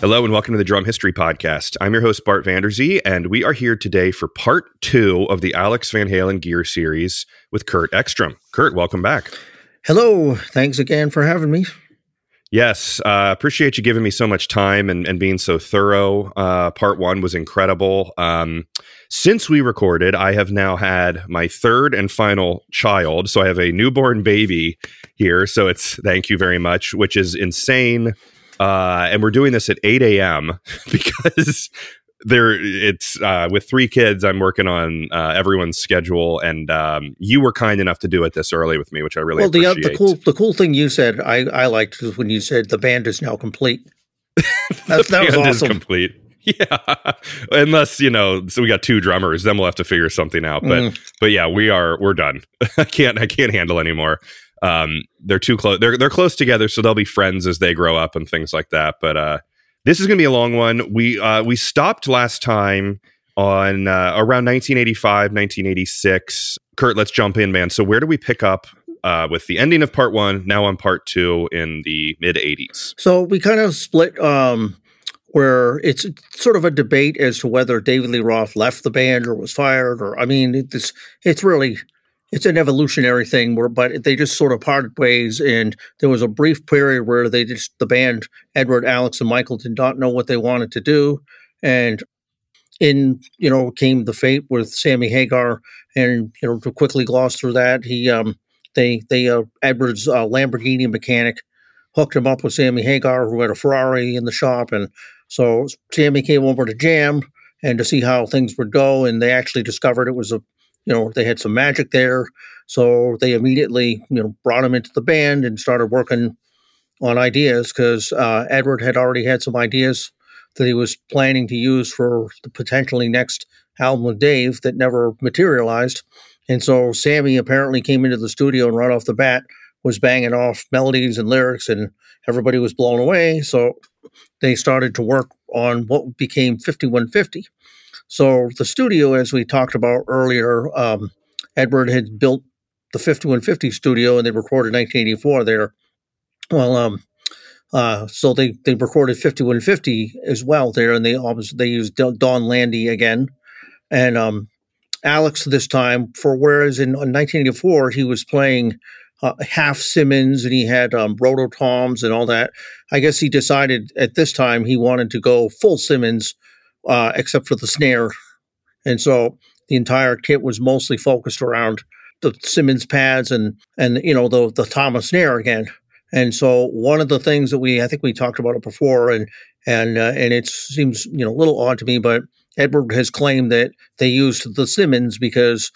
Hello and welcome to the Drum History Podcast. I'm your host, Bart Vanderzee, and we are here today for part two of the Alex Van Halen Gear series with Kurt Ekstrom. Kurt, welcome back. Hello. Thanks again for having me. Yes, uh, appreciate you giving me so much time and, and being so thorough. Uh, part one was incredible. Um, since we recorded, I have now had my third and final child. So I have a newborn baby here. So it's thank you very much, which is insane. Uh, and we're doing this at 8 a.m. because there it's uh, with three kids i'm working on uh, everyone's schedule and um, you were kind enough to do it this early with me which i really well the, uh, the cool the cool thing you said i i liked was when you said the band is now complete. That, that was awesome. complete. Yeah. Unless you know so we got two drummers then we'll have to figure something out but mm. but yeah we are we're done. I can't i can't handle anymore um they're too close they're they're close together so they'll be friends as they grow up and things like that but uh this is going to be a long one. We uh, we stopped last time on uh, around 1985, 1986. Kurt, let's jump in, man. So where do we pick up uh, with the ending of part one? Now on part two in the mid 80s. So we kind of split. Um, where it's sort of a debate as to whether David Lee Roth left the band or was fired, or I mean, it's it's really it's an evolutionary thing where but they just sort of parted ways and there was a brief period where they just the band edward alex and michael did not know what they wanted to do and in you know came the fate with sammy hagar and you know to quickly gloss through that he um they they uh, edward's uh, lamborghini mechanic hooked him up with sammy hagar who had a ferrari in the shop and so sammy came over to jam and to see how things would go and they actually discovered it was a you know, they had some magic there. So they immediately, you know, brought him into the band and started working on ideas because uh, Edward had already had some ideas that he was planning to use for the potentially next album with Dave that never materialized. And so Sammy apparently came into the studio and right off the bat was banging off melodies and lyrics, and everybody was blown away. So they started to work on what became 5150. So the studio, as we talked about earlier, um, Edward had built the 5150 studio and they recorded 1984 there. Well, um, uh, so they, they recorded 5150 as well there, and they they used Donn Landee again, and um, Alex this time for whereas in, in 1984 he was playing uh, half Simmons and he had um, rototoms and all that. I guess he decided at this time he wanted to go full Simmons uh, except for the snare. And so the entire kit was mostly focused around the Simmons pads and and you know the the Thomas snare again. And so one of the things that we I think we talked about it before and and uh, and it seems you know a little odd to me, but Edward has claimed that they used the Simmons because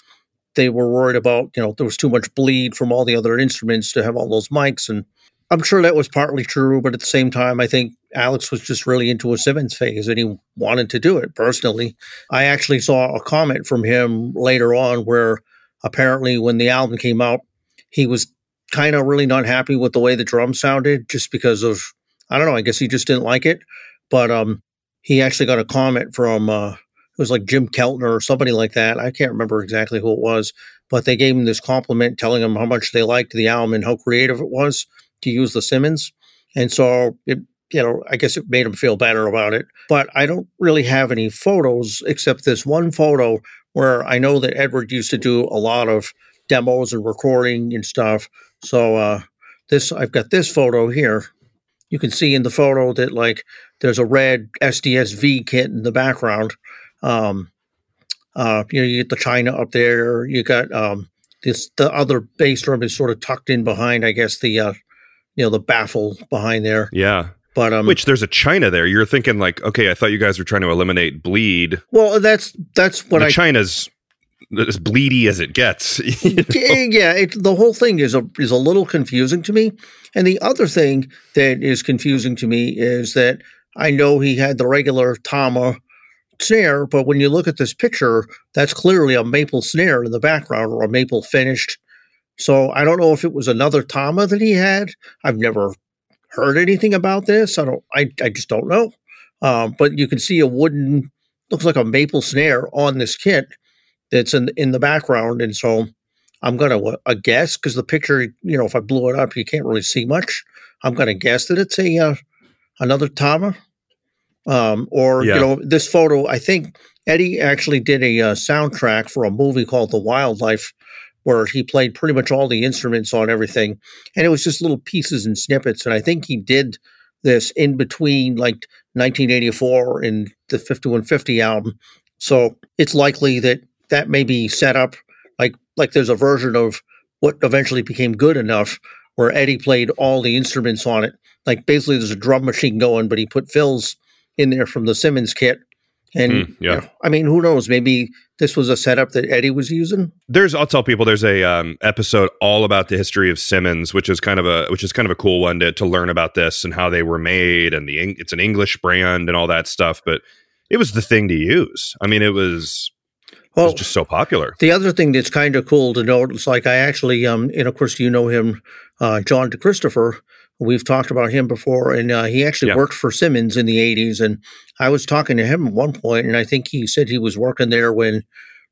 they were worried about you know there was too much bleed from all the other instruments to have all those mics and I'm sure that was partly true, but at the same time, I think Alex was just really into a Simmons phase and he wanted to do it personally. I actually saw a comment from him later on where apparently when the album came out, he was kind of really not happy with the way the drums sounded just because of, I don't know, I guess he just didn't like it. But um, he actually got a comment from, uh, it was like Jim Keltner or somebody like that. I can't remember exactly who it was, but they gave him this compliment telling him how much they liked the album and how creative it was to use the Simmons. And so it, you know, I guess it made him feel better about it. But I don't really have any photos except this one photo where I know that Edward used to do a lot of demos and recording and stuff. So uh, this I've got this photo here. You can see in the photo that like there's a red SDS-V kit in the background. Um, uh, you know, you get the China up there. You got um, this the other bass drum is sort of tucked in behind, I guess the uh, you know the baffle behind there. Yeah. But um, which there's a China there. You're thinking like, okay, I thought you guys were trying to eliminate bleed. Well, that's that's what the I China's as bleedy as it gets. You know? Yeah, it, the whole thing is a is a little confusing to me. And the other thing that is confusing to me is that I know he had the regular Tama snare, but when you look at this picture, that's clearly a maple snare in the background or a maple finished so I don't know if it was another Tama that he had. I've never heard anything about this. I don't. I, I just don't know. Um, but you can see a wooden, looks like a maple snare on this kit that's in in the background, and so I'm gonna uh, guess because the picture, you know, if I blew it up, you can't really see much. I'm gonna guess that it's a uh, another Tama. Um, or yeah. you know, this photo. I think Eddie actually did a uh, soundtrack for a movie called The Wild Life, where he played pretty much all the instruments on everything, and it was just little pieces and snippets. And I think he did this in between like 1984 and the 5150 album. So it's likely that that may be set up like like there's a version of what eventually became good enough where Eddie played all the instruments on it. Like basically there's a drum machine going, but he put fills in there from the Simmons kit. And mm, yeah, you know, I mean, who knows? Maybe this was a setup that Eddie was using. There's, I'll tell people, there's a um, episode all about the history of Simmons, which is kind of a, which is kind of a cool one to to learn about this and how they were made, and the it's an English brand and all that stuff. But it was the thing to use. I mean, it was well, it's just so popular. The other thing that's kind of cool to note is like I actually, um, and of course you know him, uh, John DeChristopher. We've talked about him before, and uh, he actually yeah. worked for Simmons in the '80s. And I was talking to him at one point, and I think he said he was working there when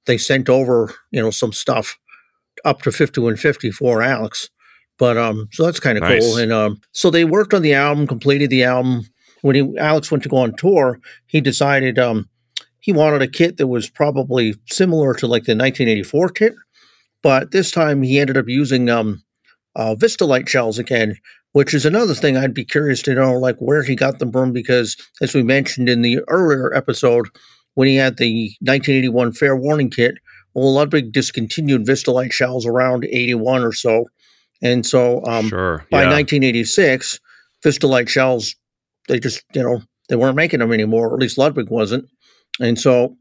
they sent over, you know, some stuff up to 5150 for Alex. But um, so that's kind of nice. cool. And um, so they worked on the album, completed the album. When he, Alex went to go on tour, he decided um, he wanted a kit that was probably similar to like the 1984 kit, but this time he ended up using um, uh, Vistalite shells again, which is another thing I'd be curious to know, like where he got them from, because as we mentioned in the earlier episode, when he had the 1981 Fair Warning kit, well, Ludwig discontinued Vistalite shells around 81 or so. And so um, sure, by 1986, Vistalite shells, they just, you know, they weren't making them anymore, or at least Ludwig wasn't. And so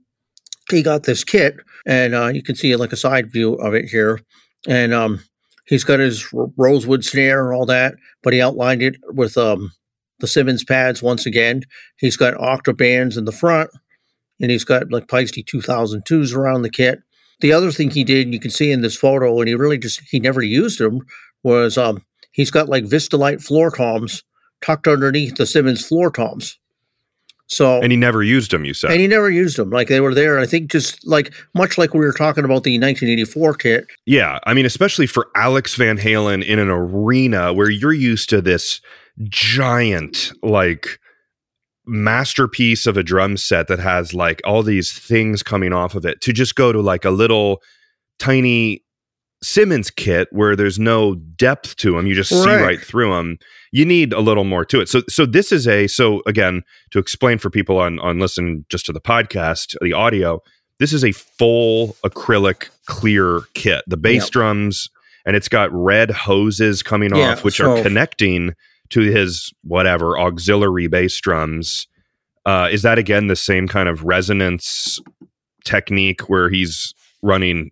he got this kit, and uh, you can see like a side view of it here. And um, he's got his rosewood snare and all that, but he outlined it with um, the Simmons pads once again. He's got octobans in the front, and he's got like Paiste 2002s around the kit. The other thing he did, you can see in this photo, and he really just he never used them, was um, he's got like Vistalite floor toms tucked underneath the Simmons floor toms. So and he never used them. You said, and he never used them. Like they were there. I think just like much like we were talking about the 1984 kit. Yeah, I mean, especially for Alex Van Halen in an arena where you're used to this giant like masterpiece of a drum set that has like all these things coming off of it to just go to like a little tiny Simmons kit where there's no depth to them, you just right. see right through them. You need a little more to it. So, so this is a so again to explain for people on on listen just to the podcast, the audio. This is a full acrylic clear kit. The bass yep. drums and it's got red hoses coming yeah, off, which so. are connecting to his whatever auxiliary bass drums. Uh, is that again the same kind of resonance technique where he's running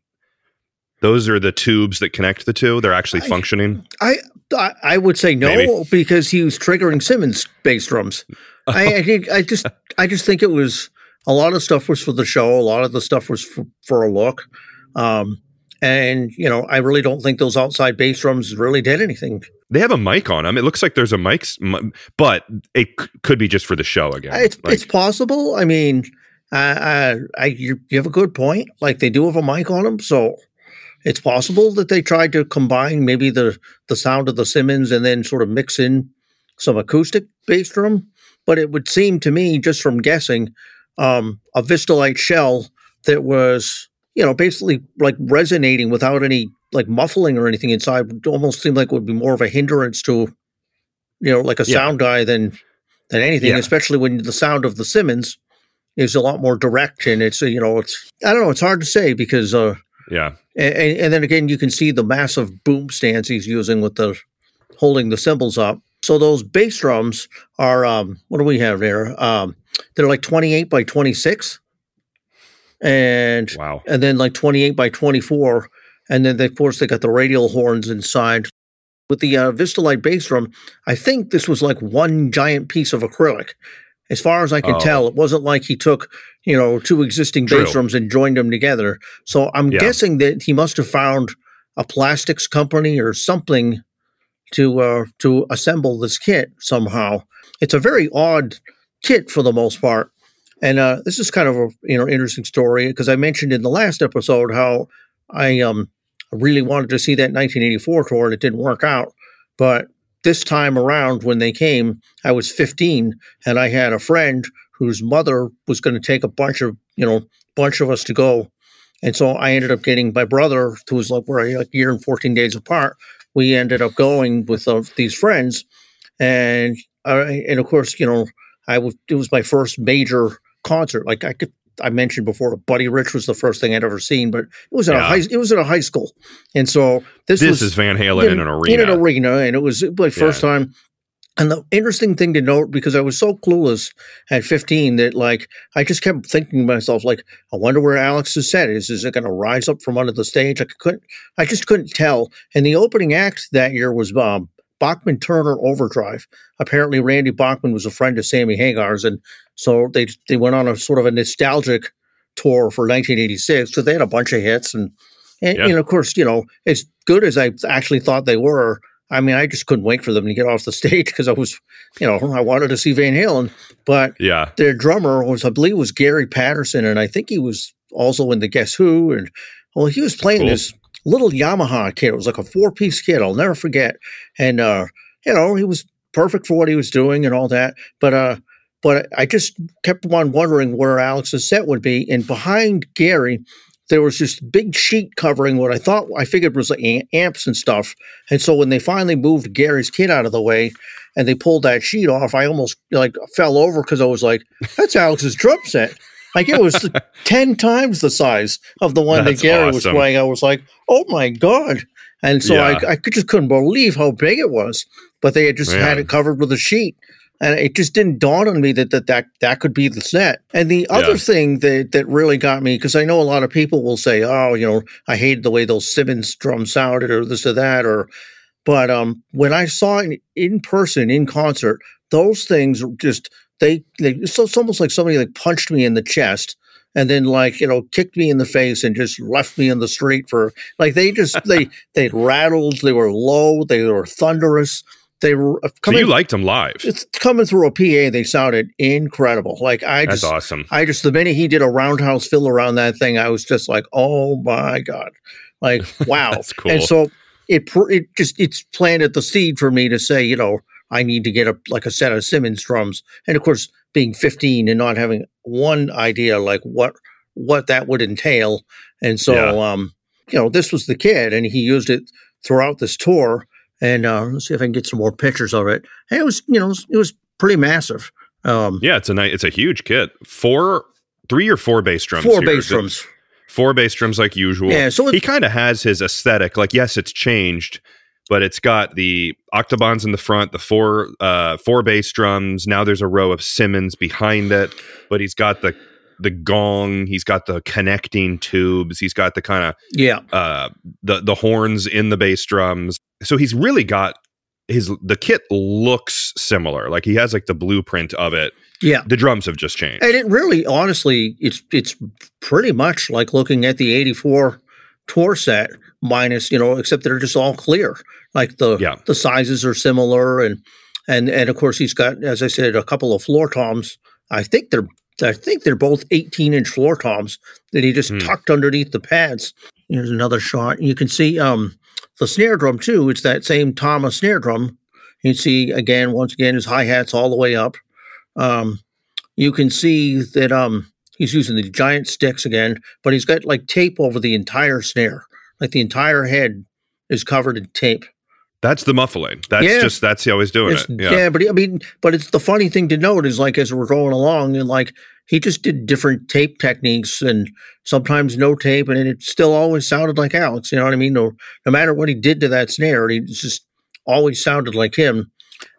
those are the tubes that connect the two. They're actually I, functioning. I I would say no Maybe. because he was triggering Simmons bass drums. I, I, think I just I just think it was a lot of stuff was for the show. A lot of the stuff was for, for a look. Um, and you know, I really don't think those outside bass drums really did anything. They have a mic on them. It looks like there's a mic, but it c- could be just for the show again. It's like, it's possible. I mean, uh, I, you, you have a good point. Like they do have a mic on them, so it's possible that they tried to combine maybe the the sound of the Simmons and then sort of mix in some acoustic bass drum. But it would seem to me, just from guessing, um, a Vistalite shell that was, you know, basically like resonating without any like muffling or anything inside would almost seem like it would be more of a hindrance to, you know, like a yeah. sound guy than than anything, yeah. especially when the sound of the Simmons is a lot more direct and it's you know it's I don't know it's hard to say because uh, yeah. And, and, then again, you can see the massive boom stance he's using with the holding the cymbals up. So those bass drums are um, what do we have there? Um, they're like 28 by 26, and wow, and then like 28 by 24, and then they, of course they got the radial horns inside. With the uh, Vistalite bass drum, I think this was like one giant piece of acrylic. As far as I can oh. tell, it wasn't like he took, you know, two existing True. bass drums and joined them together. So I'm yeah. guessing that he must have found a plastics company or something to uh, to assemble this kit somehow. It's a very odd kit for the most part. And uh, this is kind of a you know interesting story because I mentioned in the last episode how I um really wanted to see that 1984 tour and it didn't work out. But this time around when they came, I was 15 and I had a friend whose mother was going to take a bunch of you know bunch of us to go, and so I ended up getting my brother, who was like we're a year and fourteen days apart. We ended up going with uh, these friends, and I, and of course you know I was it was my first major concert. Like I could I mentioned before, Buddy Rich was the first thing I'd ever seen, but it was at yeah. a high it was at a high school, and so this, this was, is Van Halen in, in, an arena, in an arena, and it was my first yeah. time. And the interesting thing to note, because I was so clueless at 15 that like I just kept thinking to myself, like, I wonder where Alex is set is. Is it going to rise up from under the stage? I couldn't, I just couldn't tell. And the opening act that year was um, Bachman Turner Overdrive. Apparently, Randy Bachman was a friend of Sammy Hagar's, and so they they went on a sort of a nostalgic tour for 1986. So they had a bunch of hits, and and, yeah. and of course, you know, as good as I actually thought they were, I mean, I just couldn't wait for them to get off the stage because I was, you know, I wanted to see Van Halen. But yeah, their drummer was, I believe, was Garry Peterson, and I think he was also in the Guess Who, and well, he was playing cool. this little Yamaha kit. It was like a four piece kit. I'll never forget. And uh, you know, he was perfect for what he was doing and all that. But uh, but I just kept on wondering where Alex's set would be. And behind Gary, there was this big sheet covering what I thought I figured was like amps and stuff. And so when they finally moved Gary's kit out of the way and they pulled that sheet off, I almost like fell over because I was like, "That's Alex's drum set." Like it was 10 times the size of the one That's that Gary awesome. was playing. I was like, oh my God. And so yeah. I, I just couldn't believe how big it was. But they had just Man. had it covered with a sheet. And it just didn't dawn on me that that, that, that could be the set. And the other yeah. thing that, that really got me, because I know a lot of people will say, oh, you know, I hated the way those Simmons drums sounded or this or that. or But um, when I saw it in person, in concert, those things just – they, they it's, it's almost like somebody like punched me in the chest and then like you know kicked me in the face and just left me in the street for like they just they they rattled they were low they were thunderous they were uh, coming, so you liked them live it's coming through a pa they sounded incredible like i That's just awesome i just the minute he did a roundhouse fill around that thing i was just like oh my god like wow That's cool. and so it it just it's planted the seed for me to say you know I need to get a like a set of Simmons drums. And of course, being 15 and not having one idea like what what that would entail. And so yeah. um, you know, this was the kid and he used it throughout this tour. And uh, let's see if I can get some more pictures of it. And it was, you know, it was pretty massive. Um, yeah, it's a nice, it's a huge kit. Four, three or four bass drums. Four here. bass drums. Four bass drums like usual. Yeah, so he kind of has his aesthetic. Like, yes, it's changed, but it's got the octobans in the front, the four uh, four bass drums. Now there's a row of Simmons behind it, but he's got the the gong. He's got the connecting tubes. He's got the kind of yeah uh, the the horns in the bass drums. So he's really got his the kit looks similar. Like he has like the blueprint of it. Yeah, the drums have just changed, and it really, honestly, it's it's pretty much like looking at the '84 tour set minus you know except they're just all clear like the yeah. the sizes are similar and and and of course he's got as i said a couple of floor toms i think they're i think they're both 18 inch floor toms that he just mm. tucked underneath the pads. Here's another shot. You can see um the snare drum too. It's that same thomas snare drum. You see again once again his hi-hats all the way up. Um you can see that um he's using the giant sticks again but he's got like tape over the entire snare. Like the entire head is covered in tape. That's the muffling. That's yeah. just that's how he's doing it's, it. Yeah. yeah, but I mean, but it's the funny thing to note is like as we're going along, and like he just did different tape techniques and sometimes no tape, and it still always sounded like Alex. You know what I mean? No, no matter what he did to that snare, he just always sounded like him.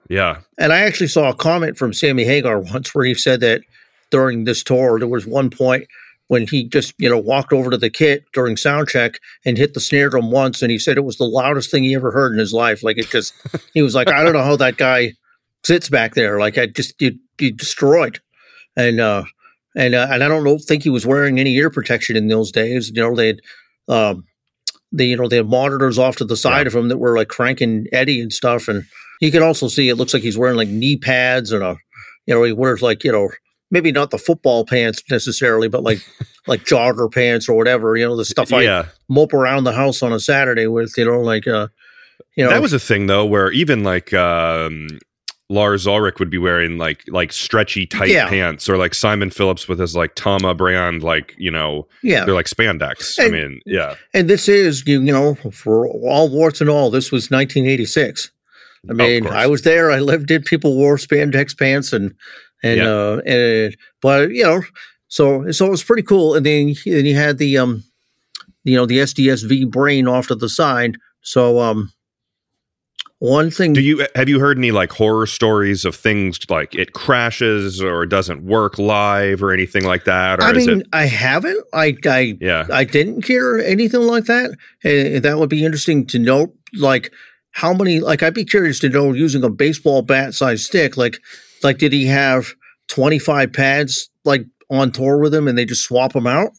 Yeah. And I actually saw a comment from Sammy Hagar once where he said that during this tour there was one point when he just you know walked over to the kit during sound check and hit the snare drum once and he said it was the loudest thing he ever heard in his life. Like it just he was like i don't know how that guy sits back there. Like i just you, you destroyed. And uh and uh, and i don't know think he was wearing any ear protection in those days. You know they had um the you know they had monitors off to the side yeah. of him that were like cranking eddie and stuff and you can also see it looks like he's wearing like knee pads and a you know he wears like you know maybe not the football pants necessarily, but like like jogger pants or whatever. You know, the stuff I yeah. mope around the house on a Saturday with. You know, like uh, you know, that was a thing though, where even like um, Lars Ulrich would be wearing like like stretchy tight yeah. pants, or like Simon Phillips with his like Tama brand, like you know, yeah, they're like spandex. And, I mean, yeah. And this is you know for all warts and all, this was 1986. I mean, oh, I was there. I lived it. People wore spandex pants and and yeah. uh and but you know, so so it was pretty cool. And then then you had the um, you know, the SDSV brain off to the side. So um one thing. Do you have you heard any like horror stories of things like it crashes or doesn't work live or anything like that? I mean, it, I haven't. I I yeah. I didn't hear anything like that. And that would be interesting to note. Like how many? Like I'd be curious to know using a baseball bat size stick. Like like did he have twenty five pads like on tour with him and they just swap them out?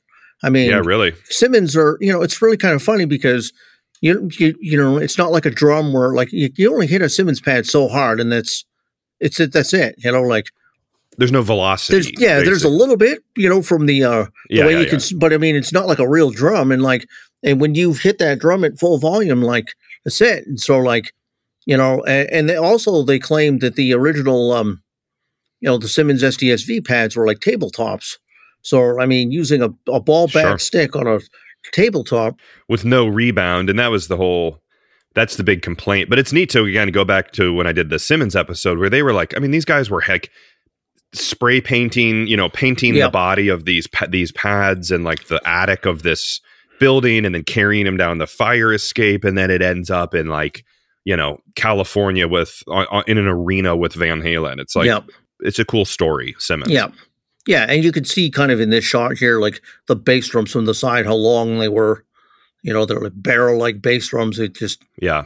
I mean, yeah, really. Simmons are you know it's really kind of funny because you, you you know it's not like a drum where like you, you only hit a Simmons pad so hard and that's it's it that's it you know like there's no velocity. There's, yeah, basically. there's a little bit, you know, from the uh the yeah, way yeah, you yeah. can, but I mean, it's not like a real drum, and like, and when you hit that drum at full volume, like that's it. And so, like, you know, and, and they also they claimed that the original, um, you know, the Simmons SDSV pads were like tabletops. So, I mean, using a, a ball bat sure. stick on a tabletop with no rebound, and that was the whole. That's the big complaint. But it's neat to again go back to when I did the Simmons episode where they were like, I mean, these guys were heck spray painting, you know, painting yep. the body of these these pads and like the attic of this building, and then carrying them down the fire escape, and then it ends up in like you know California with uh, in an arena with Van Halen. It's like yep. It's a cool story, Simmons. Yeah, yeah, and you can see kind of in this shot here, like the bass drums from the side, how long they were. You know, they're like barrel-like bass drums. It just yeah,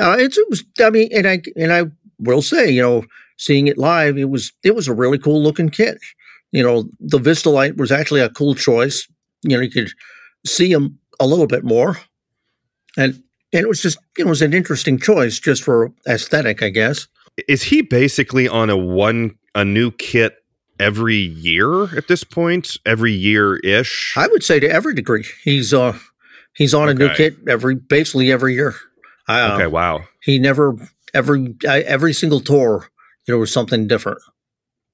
uh, it was. I mean, and I and I will say, you know, seeing it live, it was it was a really cool looking kit. You know, the Vistalite was actually a cool choice. You know, you could see them a little bit more, and and it was just it was an interesting choice just for aesthetic, I guess. Is he basically on a one a new kit every year at this point, every year ish. I would say to every degree, he's uh he's on okay. a new kit every basically every year. Uh, okay, wow. He never every every single tour there was something different.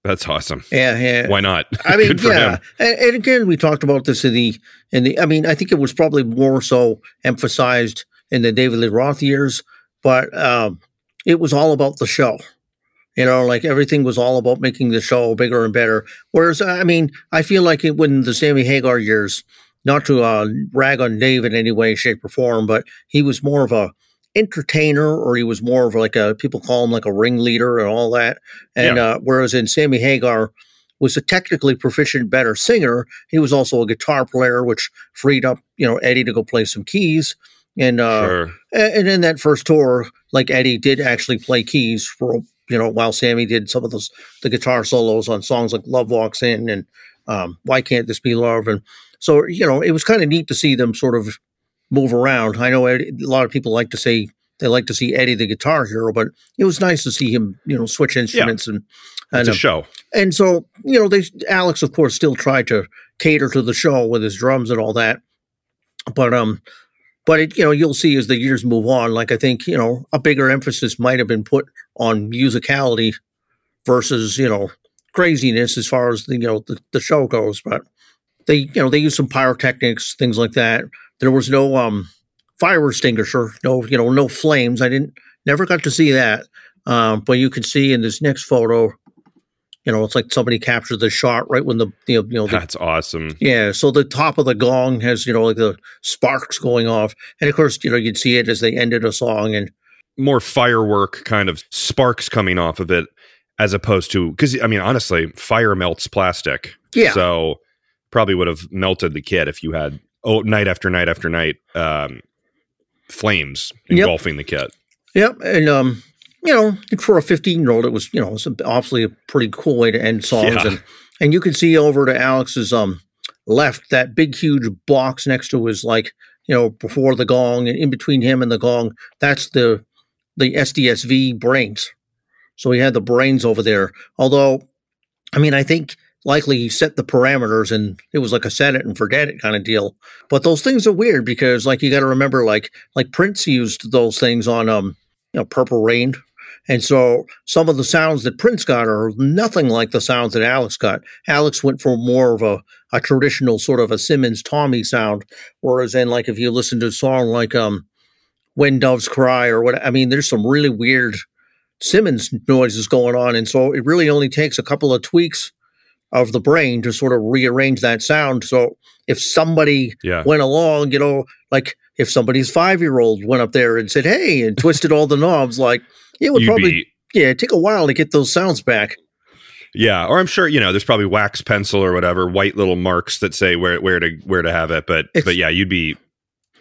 That's awesome. Yeah, yeah. Why not? I mean, yeah. And, and, again, we talked about this in the in the. I mean, I think it was probably more so emphasized in the David Lee Roth years, but um, it was all about the show. You know, like everything was all about making the show bigger and better. Whereas, I mean, I feel like it when the Sammy Hagar years, not to uh, rag on Dave in any way, shape, or form, but he was more of a entertainer, or he was more of like a people call him like a ringleader and all that. And yeah. uh, whereas in Sammy Hagar was a technically proficient, better singer, he was also a guitar player, which freed up you know Eddie to go play some keys. And uh, sure. and in that first tour, like Eddie did actually play keys for you know, while Sammy did some of those the guitar solos on songs like "Love Walks In" and um, "Why Can't This Be Love," and so you know, it was kind of neat to see them sort of move around. I know Eddie, a lot of people like to say they like to see Eddie the guitar hero, but it was nice to see him, you know, switch instruments yeah. and and it's a uh, show. And so, you know, they Alex, of course, still tried to cater to the show with his drums and all that. But um, but it, you know, you'll see as the years move on. Like I think you know, a bigger emphasis might have been put on musicality versus you know craziness as far as the, you know the, the show goes. But they you know they use some pyrotechnics, things like that. There was no um fire extinguisher, no you know no flames. I didn't never got to see that. Um, but you can see in this next photo you know, it's like somebody captured the shot right when the you know, you know the, that's awesome. Yeah, so the top of the gong has you know like the sparks going off, and of course you know you'd see it as they ended a song and more firework kind of sparks coming off of it as opposed to because I mean honestly, fire melts plastic. Yeah, so probably would have melted the kit if you had oh night after night after night um, flames engulfing yep. the kit. Yep, and um, you know, for a 15 year old, it was, you know, it's obviously a pretty cool way to end songs. Yeah. And, and you can see over to Alex's um, left that big, huge box next to his, like, you know, before the gong and in between him and the gong, that's the, the SDSV brains. So he had the brains over there. Although, I mean, I think likely he set the parameters and it was like a set it and forget it kind of deal. But those things are weird because like you got to remember like like Prince used those things on um you know Purple Rain And so some of the sounds that Prince got are nothing like the sounds that Alex got. Alex went for more of a, a traditional sort of a Simmons Tommy sound, whereas then like if you listen to a song like um When Doves Cry or what I mean, there's some really weird Simmons noises going on. And so it really only takes a couple of tweaks of the brain to sort of rearrange that sound. So if somebody yeah. went along, you know, like if somebody's five year old went up there and said, "Hey," and twisted all the knobs, like it would You'd probably be, yeah take a while to get those sounds back. Yeah, or I'm sure you know there's probably wax pencil or whatever white little marks that say where where to where to have it, but it's, but yeah, you'd be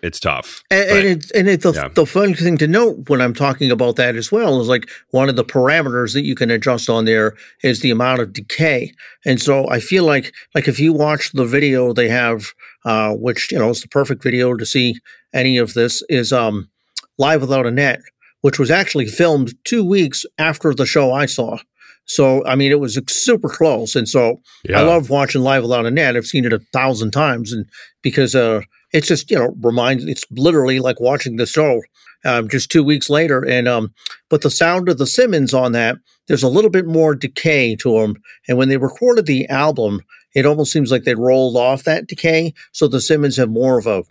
it's tough. And, but, and it's and it's the, yeah. the fun thing to note when I'm talking about that as well is like one of the parameters that you can adjust on there is the amount of decay. And so I feel like like if you watch the video they have, uh, which you know is the perfect video to see any of this, is um, live without a net, which was actually filmed two weeks after the show I saw. So I mean, it was super close, and so yeah. I love watching Live Without a Net. I've seen it a thousand times, and because uh, it's just you know reminds it's literally like watching the show um, just two weeks later and um but the sound of the simmons on that there's a little bit more decay to them and when they recorded the album it almost seems like they rolled off that decay so the simmons have more of a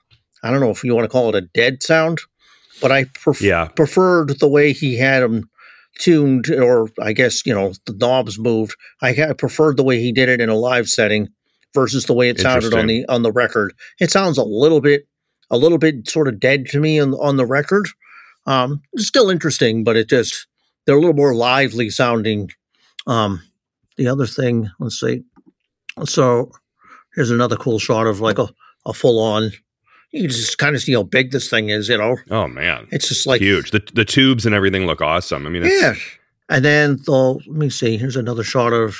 i don't know if you want to call it a dead sound but i pref- yeah. preferred the way he had them tuned or i guess you know the knobs moved i, I preferred the way he did it in a live setting versus the way it sounded on the on the record. It sounds a little bit a little bit sort of dead to me on on the record. Um, still interesting, but it just they're a little more lively sounding. Um, the other thing, let's see. So here's another cool shot of like a, a full on. You just kind of see how big this thing is, you know. Oh man, it's just like huge. The the tubes and everything look awesome. I mean, yeah. And then the let me see. Here's another shot of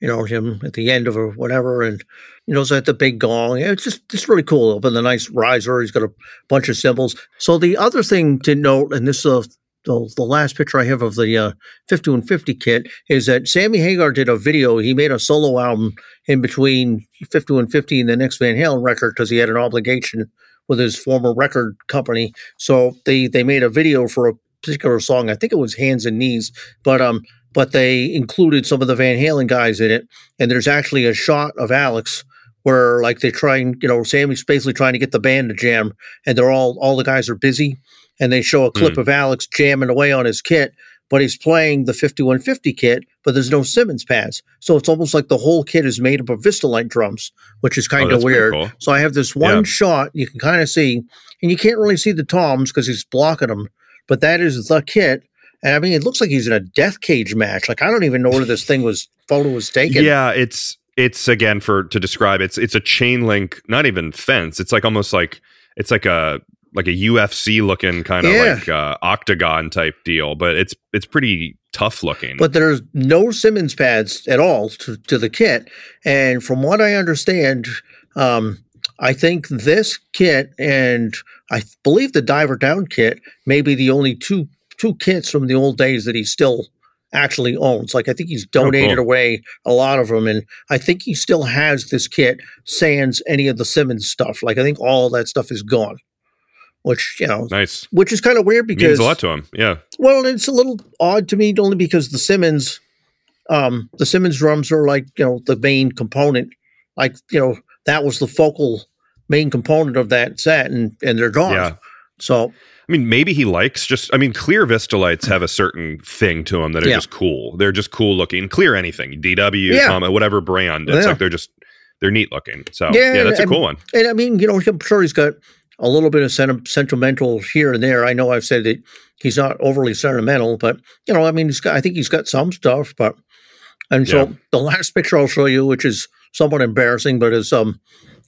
you know, him at the end of or whatever, and you know, it's at the big gong. It's just it's really cool. Up in the nice riser, he's got a bunch of cymbals. So the other thing to note, and this is uh, the, the last picture I have of the uh, 5150 kit is that Sammy Hagar did a video. He made a solo album in between 5150 and the next Van Halen record because he had an obligation with his former record company. So they they made a video for a particular song. I think it was Hands and Knees, but um but they included some of the Van Halen guys in it. And there's actually a shot of Alex where like they're trying, you know, Sammy's basically trying to get the band to jam, and they're all all the guys are busy, and they show a clip mm. of Alex jamming away on his kit, but he's playing the 5150 kit, but there's no Simmons pads. So it's almost like the whole kit is made up of Vistalite drums, which is kind of oh, weird. Cool. So I have this one yeah. shot you can kind of see, and you can't really see the toms because he's blocking them, but that is the kit and I mean, it looks like he's in a death cage match. Like I don't even know where this thing was photo was taken. Yeah, it's it's again for to describe it's it's a chain link, not even fence. It's like almost like it's like a like a UFC looking kind of yeah. like uh, octagon type deal, but it's it's pretty tough looking. But there's no Simmons pads at all to, to the kit, and from what I understand, um, I think this kit and I believe the Diver Down kit may be the only two two kits from the old days that he still actually owns. Like I think he's donated oh, cool. away a lot of them, and I think he still has this kit sans any of the Simmons stuff. Like I think all that stuff is gone. Which you know, nice. Which is kind of weird because means a lot to him. Yeah. Well, it's a little odd to me only because the Simmons, um, the Simmons drums are like you know the main component. Like you know that was the focal main component of that set, and and they're gone. Yeah. So I mean, maybe he likes just. I mean, clear Vistalites have a certain thing to them that are yeah. just cool. They're just cool looking. Clear anything, DW, yeah. whatever brand. It's yeah. like they're just they're neat looking. So yeah, yeah that's and, a cool one. And I mean, you know, I'm sure he's got a little bit of senti- sentimental here and there. I know I've said that he's not overly sentimental, but you know, I mean, he's got. I think he's got some stuff, but and so the last picture I'll show you, which is somewhat embarrassing, but as um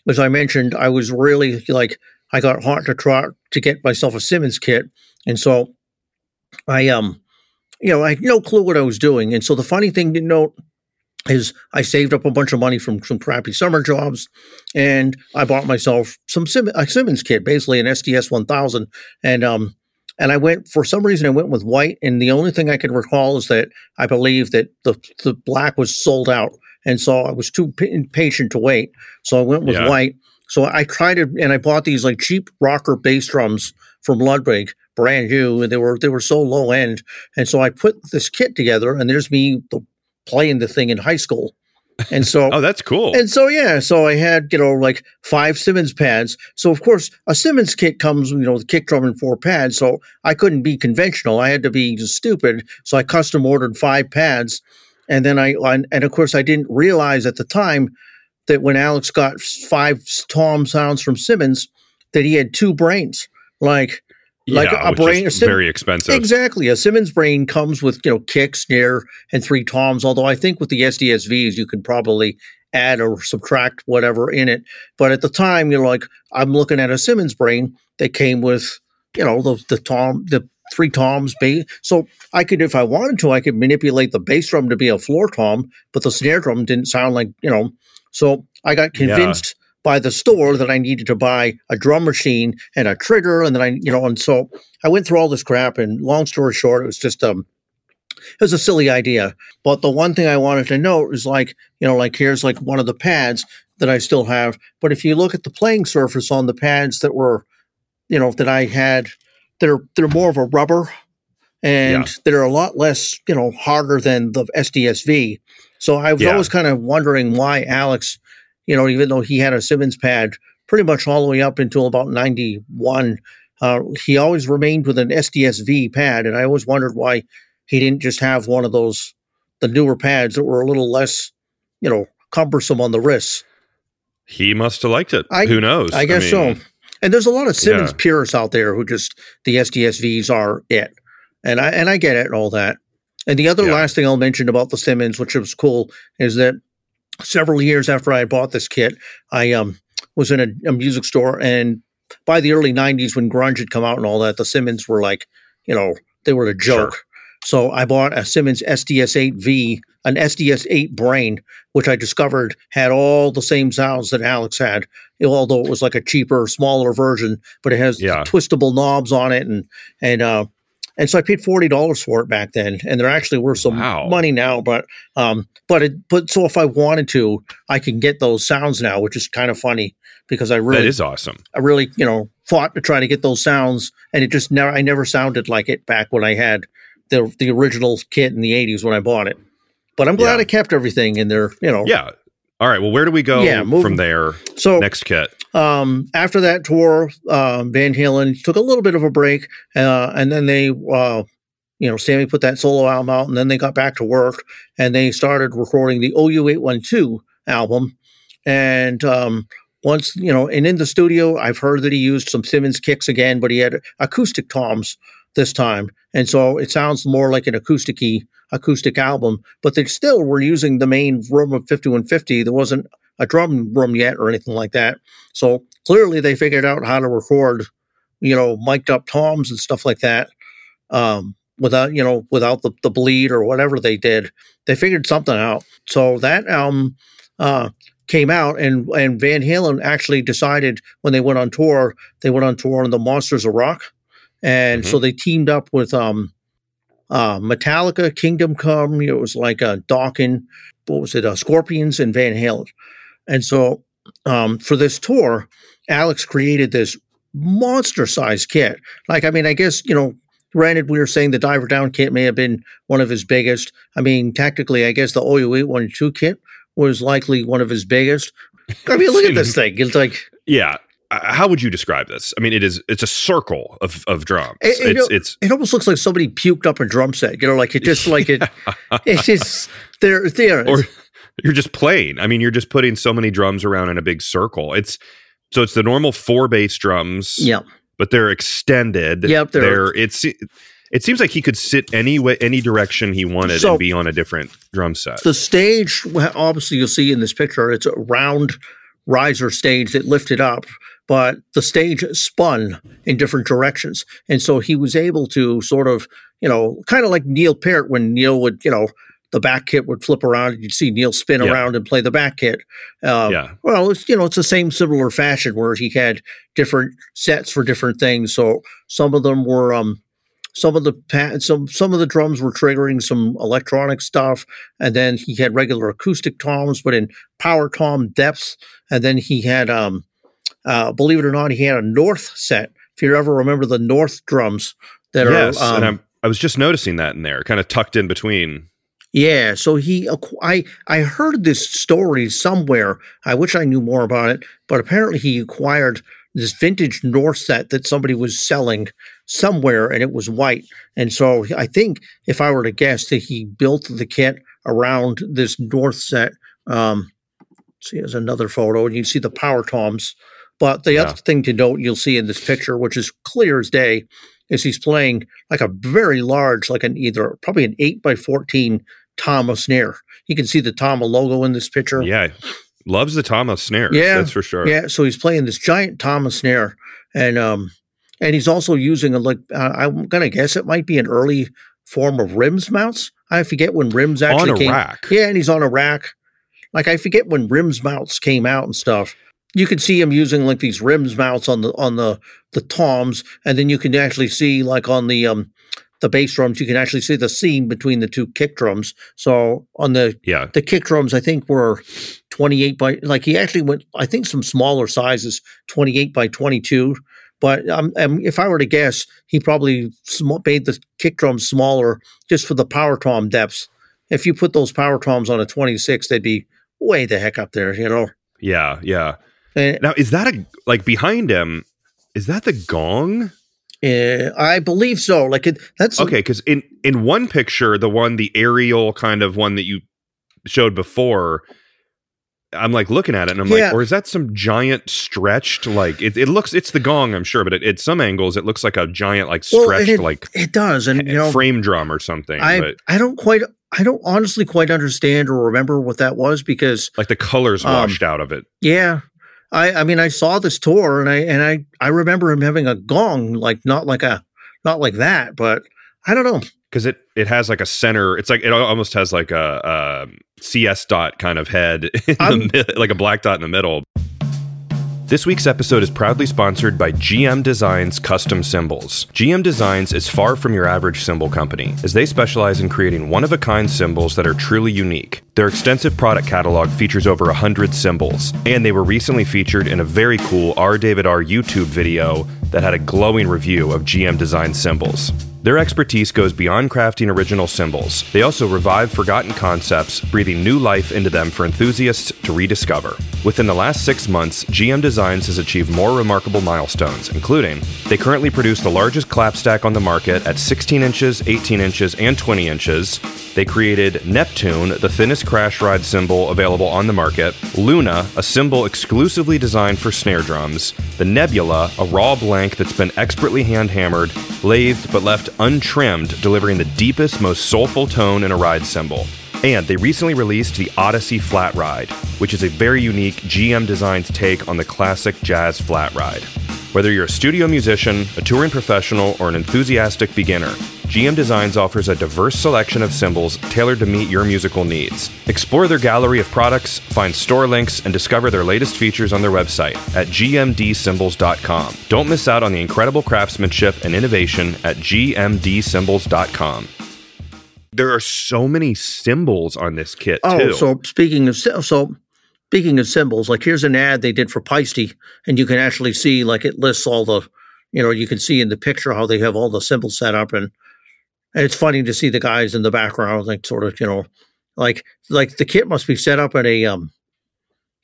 as I mentioned, I was really like I got hard to try to get myself a Simmons kit, and so I um, you know, I had no clue what I was doing. And so the funny thing to note is I saved up a bunch of money from some crappy summer jobs, and I bought myself some Sim- a Simmons kit, basically an SDS 1000, and um. And I went for some reason I went with white, and the only thing I can recall is that I believe that the the black was sold out, and so I was too impatient to wait. So I went with yeah. white, so I tried it and I bought these like cheap rocker bass drums from Ludwig, brand new and they were they were so low end. And so I put this kit together and there's me playing the thing in high school. And so Oh, that's cool. And so yeah, so I had, you know, like five Simmons pads. So of course a Simmons kit comes, you know, the kick drum and four pads. So I couldn't be conventional. I had to be stupid. So I custom ordered five pads. And then I and of course I didn't realize at the time that when Alex got five tom sounds from Simmons, that he had two brains. Like like yeah, a brain Sim- very expensive. Exactly. A Simmons brain comes with, you know, kick, snare, and three toms, although I think with the SDSVs you can probably add or subtract whatever in it. But at the time, you're like, I'm looking at a Simmons brain that came with, you know, the the tom the three toms bass. So I could, if I wanted to, I could manipulate the bass drum to be a floor tom, but the snare drum didn't sound like, you know. So I got convinced yeah by the store that I needed to buy a drum machine and a trigger, and then I, you know, and so I went through all this crap. And long story short, it was just um, it was a silly idea. But the one thing I wanted to note is like, you know, like here's like one of the pads that I still have. But if you look at the playing surface on the pads that were, you know, that I had, they're they're more of a rubber, and yeah. they're a lot less, you know, harder than the SDSV. So I was yeah. always kind of wondering why Alex you know, even though he had a Simmons pad pretty much all the way up until about 91, uh, he always remained with an SDSV pad. And I always wondered why he didn't just have one of those, the newer pads that were a little less, you know, cumbersome on the wrists. He must have liked it. I, Who knows? I guess I mean, so. And there's a lot of Simmons yeah. purists out there who just the SDSVs are it, and I and I get it and all that. And the other yeah. last thing I'll mention about the Simmons, which was cool, is that several years after I bought this kit, I um, was in a, a, music store, and by the early '90s, when grunge had come out and all that, the Simmons were like, you know, they were a joke. Sure. So I bought a Simmons SDS8V, an SDS8 brain, which I discovered had all the same sounds that Alex had, although it was like a cheaper, smaller version. But it has yeah. twistable knobs on it, and and uh, and so I paid forty dollars for it back then, and they're actually worth some wow. money now. But um, but it, but so if I wanted to, I can get those sounds now, which is kind of funny because I really that is awesome. I really you know fought to try to get those sounds, and it just never I never sounded like it back when I had the the original kit in the '80s when I bought it. But I'm glad yeah. I kept everything in there. You know. Yeah. All right. Well, where do we go yeah, from there? So next kit. Um, after that tour, uh, Van Halen took a little bit of a break, uh, and then they, uh, you know, Sammy put that solo album out, and then they got back to work, and they started recording the OU eight one two album, and um, once you know, and in the studio, I've heard that he used some Simmons kicks again, but he had acoustic toms this time, and so it sounds more like an acousticy acoustic album. But they still were using the main room of fifty one fifty. There wasn't a drum room yet or anything like that. So clearly they figured out how to record, you know, mic'd up toms and stuff like that. Um, without, you know, without the, the bleed or whatever they did. They figured something out. So that album uh, came out and and Van Halen actually decided when they went on tour, they went on tour on the Monsters of Rock. And mm-hmm. so they teamed up with um, uh, Metallica, Kingdom Come. It was like a Dokken, what was it, uh, Scorpions and Van Halen. And so um, for this tour, Alex created this monster sized kit. Like, I mean, I guess, you know, granted, we were saying the Diver Down kit may have been one of his biggest. I mean, technically, I guess the OU 812 kit was likely one of his biggest. I mean, look at this thing. It's like. Yeah. Uh, how would you describe this? I mean, it is it's a circle of, of drums. It, it, it's, it's it almost looks like somebody puked up a drum set. You know, like it just like it. it's just there there. Or you're just playing. I mean, you're just putting so many drums around in a big circle. It's so it's the normal four bass drums. Yeah. But they're extended. Yep. They're, they're it's it seems like he could sit any way any direction he wanted so and be on a different drum set. The stage obviously you'll see in this picture, it's a round riser stage that lifted up, but the stage spun in different directions. And so he was able to sort of, you know, kind of like Neil Peart when Neil would, you know, the back kit would flip around and you'd see Neil spin yeah. around and play the back kit. Um, yeah. Well, it's, you know, it's the same similar fashion where he had different sets for different things. So some of them were, um, some of the some some of the drums were triggering some electronic stuff, and then he had regular acoustic toms, but in power tom depths, and then he had, um, uh, believe it or not, he had a north set if you ever remember the North drums that yes, are. Um, and I'm, I was just noticing that in there, kind of tucked in between. Yeah, so he, I, I heard this story somewhere. I wish I knew more about it, but apparently he acquired this vintage North set that somebody was selling somewhere, and it was white. And so I think, if I were to guess, that he built the kit around this North set. Um, see, there's another photo, and you see the power toms. But the yeah. other thing to note, you'll see in this picture, which is clear as day, is he's playing like a very large, like an either probably an eight by fourteen Tama snare. You can see the Tama logo in this picture. Yeah, loves the Tama snare. Yeah, that's for sure. Yeah, so he's playing this giant Tama snare, and um, and he's also using a like uh, I'm gonna guess it might be an early form of rims mounts. I forget when rims actually on a came. rack. Yeah, and he's on a rack. Like I forget when rims mounts came out and stuff. You can see him using like these rims mounts on the on the the toms, and then you can actually see like on the um the bass drums, you can actually see the seam between the two kick drums. So on the yeah the kick drums, I think were twenty eight by like he actually went. I think some smaller sizes, twenty eight by twenty two. But um, if I were to guess, he probably sm- made the kick drums smaller just for the power tom depths. If you put those power toms on a twenty six, they'd be way the heck up there, you know. Yeah, yeah. Now is that a like behind him? Is that the gong? Uh, I believe so. Like it, that's okay. Because in in one picture, the one the aerial kind of one that you showed before, I'm like looking at it and I'm yeah. like, or is that some giant stretched like it, it looks it's the gong, I'm sure, but it, at some angles it looks like a giant like stretched well, it, like it does, and you know frame drum or something. I but. I don't quite I don't honestly quite understand or remember what that was because like the colors um, washed um, out of it. Yeah. I I mean I saw this tour and I and I I remember him having a gong like not like a not like that, but I don't know because it it has like a center. It's like it almost has like a, um, a CS dot kind of head, the, like a black dot in the middle. This week's episode is proudly sponsored by GM Designs Custom Cymbals. GM Designs is far from your average cymbal company, as they specialize in creating one of a kind cymbals that are truly unique. Their extensive product catalog features over 100 cymbals, and they were recently featured in a very cool R. David R. YouTube video that had a glowing review of GM Design cymbals. Their expertise goes beyond crafting original cymbals. They also revive forgotten concepts, breathing new life into them for enthusiasts to rediscover. Within the last six months, GM Designs has achieved more remarkable milestones, including they currently produce the largest clap stack on the market at 16 inches, 18 inches, and 20 inches. They created Neptune, the thinnest crash ride cymbal available on the market, Luna, a cymbal exclusively designed for snare drums, the Nebula, a raw blank that's been expertly hand hammered, lathed but left untrimmed, delivering the deepest, most soulful tone in a ride cymbal. And they recently released the Odyssey Flat Ride, which is a very unique GM Designs take on the classic jazz flat ride. Whether you're a studio musician, a touring professional, or an enthusiastic beginner, GM Designs offers a diverse selection of cymbals tailored to meet your musical needs. Explore their gallery of products, find store links, and discover their latest features on their website at gmdcymbals.com. Don't miss out on the incredible craftsmanship and innovation at gmdcymbals.com. There are so many cymbals on this kit. Oh, too. so speaking of so speaking of cymbals, like here's an ad they did for Paiste, and you can actually see like it lists all the, you know, you can see in the picture how they have all the cymbals set up and and it's funny to see the guys in the background, like sort of, you know, like like the kit must be set up at a um,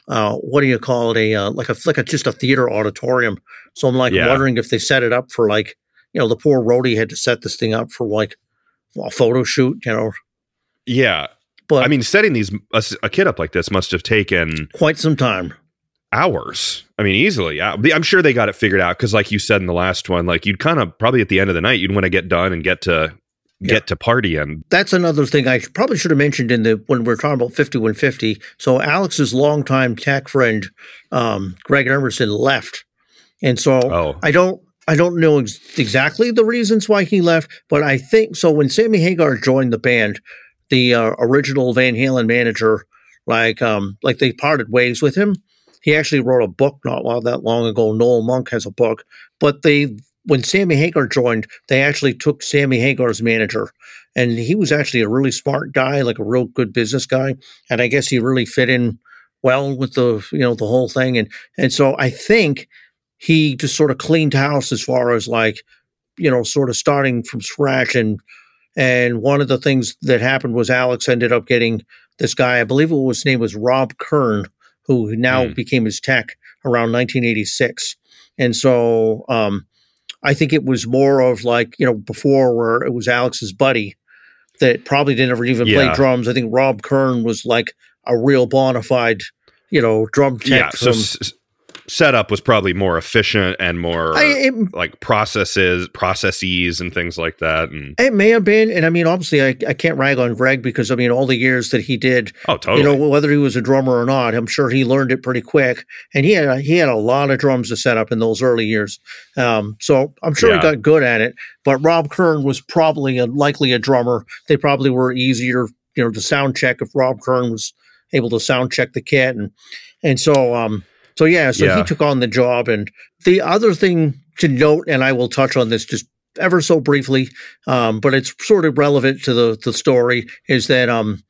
uh, what do you call it? A uh, like a like a just a theater auditorium. So I'm like yeah. wondering if they set it up for like, you know, the poor roadie had to set this thing up for like a photo shoot, you know. Yeah, but I mean, setting these a, a kit up like this must have taken quite some time hours. I mean, easily. I'm sure they got it figured out because, like you said in the last one, like you'd kind of probably at the end of the night, you'd want to get done and get to get yeah. to party and that's another thing i probably should have mentioned in the when we are talking about 5150 so alex's longtime tech friend um, greg emerson left. And so oh. i don't i don't know ex- exactly the reasons why he left but i think so when sammy hagar joined the band the uh, original van halen manager like um like they parted ways with him. He actually wrote a book not that long ago. Noel monk has a book but they when Sammy Hagar joined, they actually took Sammy Hagar's manager, and he was actually a really smart guy, like a real good business guy, and I guess he really fit in well with the you know the whole thing, and and so I think he just sort of cleaned house as far as like, you know, sort of starting from scratch. And and one of the things that happened was Alex ended up getting this guy, I believe it was his name was Rob Kern, who now mm. became his tech around 1986. And so um, I think it was more of like, you know, before where it was Alex's buddy that probably didn't ever even yeah. play drums. I think Rob Kern was like a real bona fide, you know, drum tech. Yeah, so setup was probably more efficient and more I, it, like processes processes and things like that and it may have been and i mean obviously I, I can't rag on greg because i mean all the years that he did oh totally. you know whether he was a drummer or not i'm sure he learned it pretty quick and he had a, he had a lot of drums to set up in those early years. Um, so i'm sure yeah. he got good at it but rob kern was probably a likely a drummer. They probably were easier you know to sound check if rob kern was able to sound check the kit and and so um so yeah, so yeah. he took on the job. And the other thing to note, and I will touch on this just ever so briefly, um, but it's sort of relevant to the the story, is that um,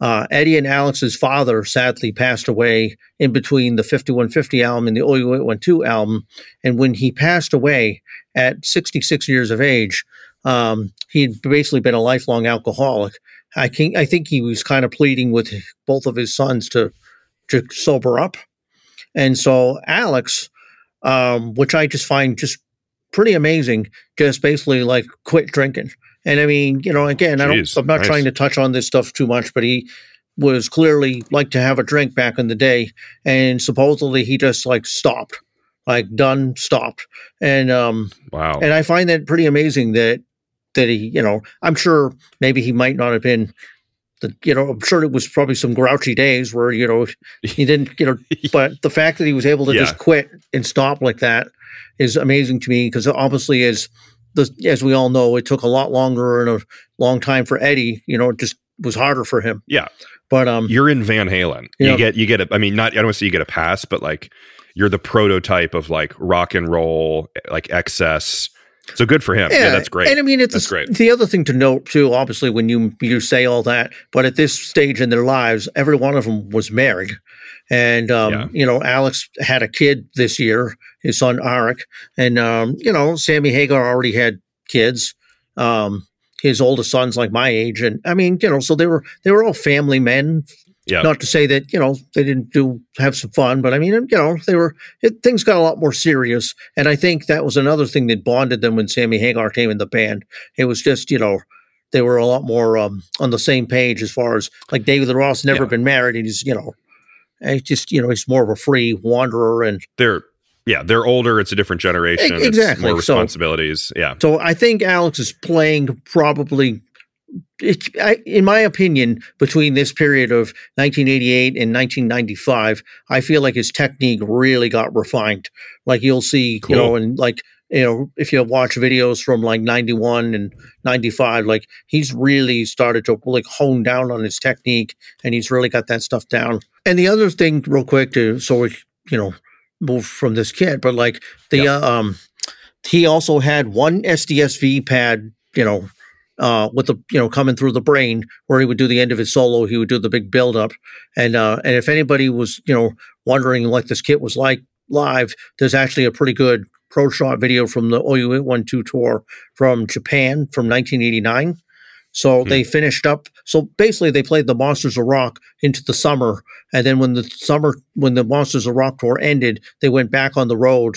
uh, Eddie and Alex's father sadly passed away in between the 5150 album and the OU812 album. And when he passed away at 66 years of age, um, he'd basically been a lifelong alcoholic. I, can, I think he was kind of pleading with both of his sons to to sober up. And so Alex, um, which I just find just pretty amazing, just basically like quit drinking. And I mean, you know, again, Jeez, I don't, I'm not nice. trying to touch on this stuff too much, but he was clearly like to have a drink back in the day, and supposedly he just like stopped, like done, stopped, and um, wow. And I find that pretty amazing that that he, you know, I'm sure maybe he might not have been the, you know, I'm sure it was probably some grouchy days where, you know, he didn't, you know, but the fact that he was able to yeah. just quit and stop like that is amazing to me because obviously, as the, as we all know, it took a lot longer and a long time for Eddie, you know, it just was harder for him. Yeah. But, um, you're in Van Halen. You, you know, get, you get a, I mean, not, I don't want to say you get a pass, but like you're the prototype of like rock and roll, like excess, so good for him. Yeah, yeah that's great. And I mean, it's that's great. The other thing to note too, obviously, when you you say all that, but at this stage in their lives, every one of them was married, and um, yeah. you know, Alex had a kid this year, his son Arik, and um, you know, Sammy Hagar already had kids. Um, his oldest son's like my age, and I mean, you know, so they were they were all family men, yeah. Not to say that you know they didn't do have some fun, but I mean you know they were it, things got a lot more serious, and I think that was another thing that bonded them when Sammy Hagar came in the band. It was just you know they were a lot more um, on the same page as far as like David Lee Roth never yeah. been married, and he's you know he's just you know he's more of a free wanderer, and they're yeah they're older. It's a different generation. Exactly, more responsibilities. So, yeah. So I think Alex is playing probably it, I, in my opinion, between this period of 1988 and 1995, I feel like his technique really got refined. Like you'll see, cool. you know, and like you know, if you watch videos from like 91 and 95, like he's really started to like hone down on his technique, and he's really got that stuff down. And the other thing, real quick, to so we you know move from this kid, but like the yep. uh, um, he also had one SDSV pad, you know uh, with the you know coming through the brain where he would do the end of his solo he would do the big build up and uh, and if anybody was you know wondering what this kit was like live there's actually a pretty good pro shot video from the OU812 tour from Japan from 1989 so mm-hmm. they finished up so basically they played the Monsters of Rock into the summer and then when the summer when the Monsters of Rock tour ended they went back on the road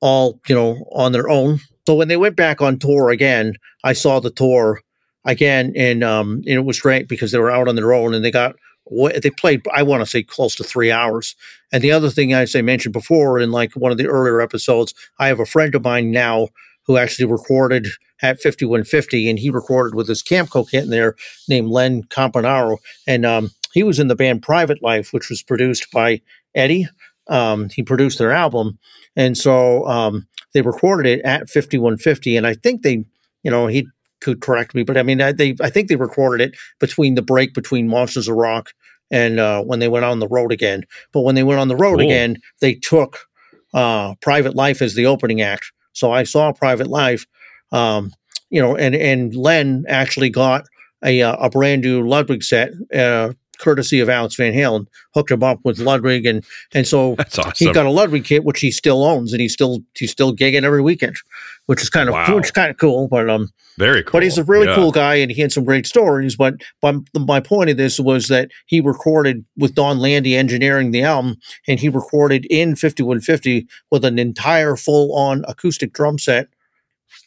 all you know on their own so when they went back on tour again, I saw the tour again, and um, and it was great because they were out on their own and they got they played. I want to say close to three hours. And the other thing, I mentioned before in like one of the earlier episodes, I have a friend of mine now who actually recorded at 5150, and he recorded with his Camco kit in there named Len Campanaro, and um, he was in the band Private Life, which was produced by Eddie. Um, he produced their album, and so um, they recorded it at 5150. And I think they, you know, he could correct me, but I mean, I, they, I think they recorded it between the break between Monsters of Rock and uh, when they went on the road again. But when they went on the road cool. again, they took uh, Private Life as the opening act. So I saw Private Life, um, you know, and and Len actually got a uh, a brand new Ludwig set, uh, courtesy of Alex Van Halen, hooked him up with Ludwig, and and so awesome. he got a Ludwig kit, which he still owns, and he's still he's still gigging every weekend, which is kind of wow. which is kind of cool. But um, very cool. But he's a really yeah. cool guy, and he had some great stories. But but my point of this was that he recorded with Donn Landee engineering the album, and he recorded in 5150 with an entire full on acoustic drum set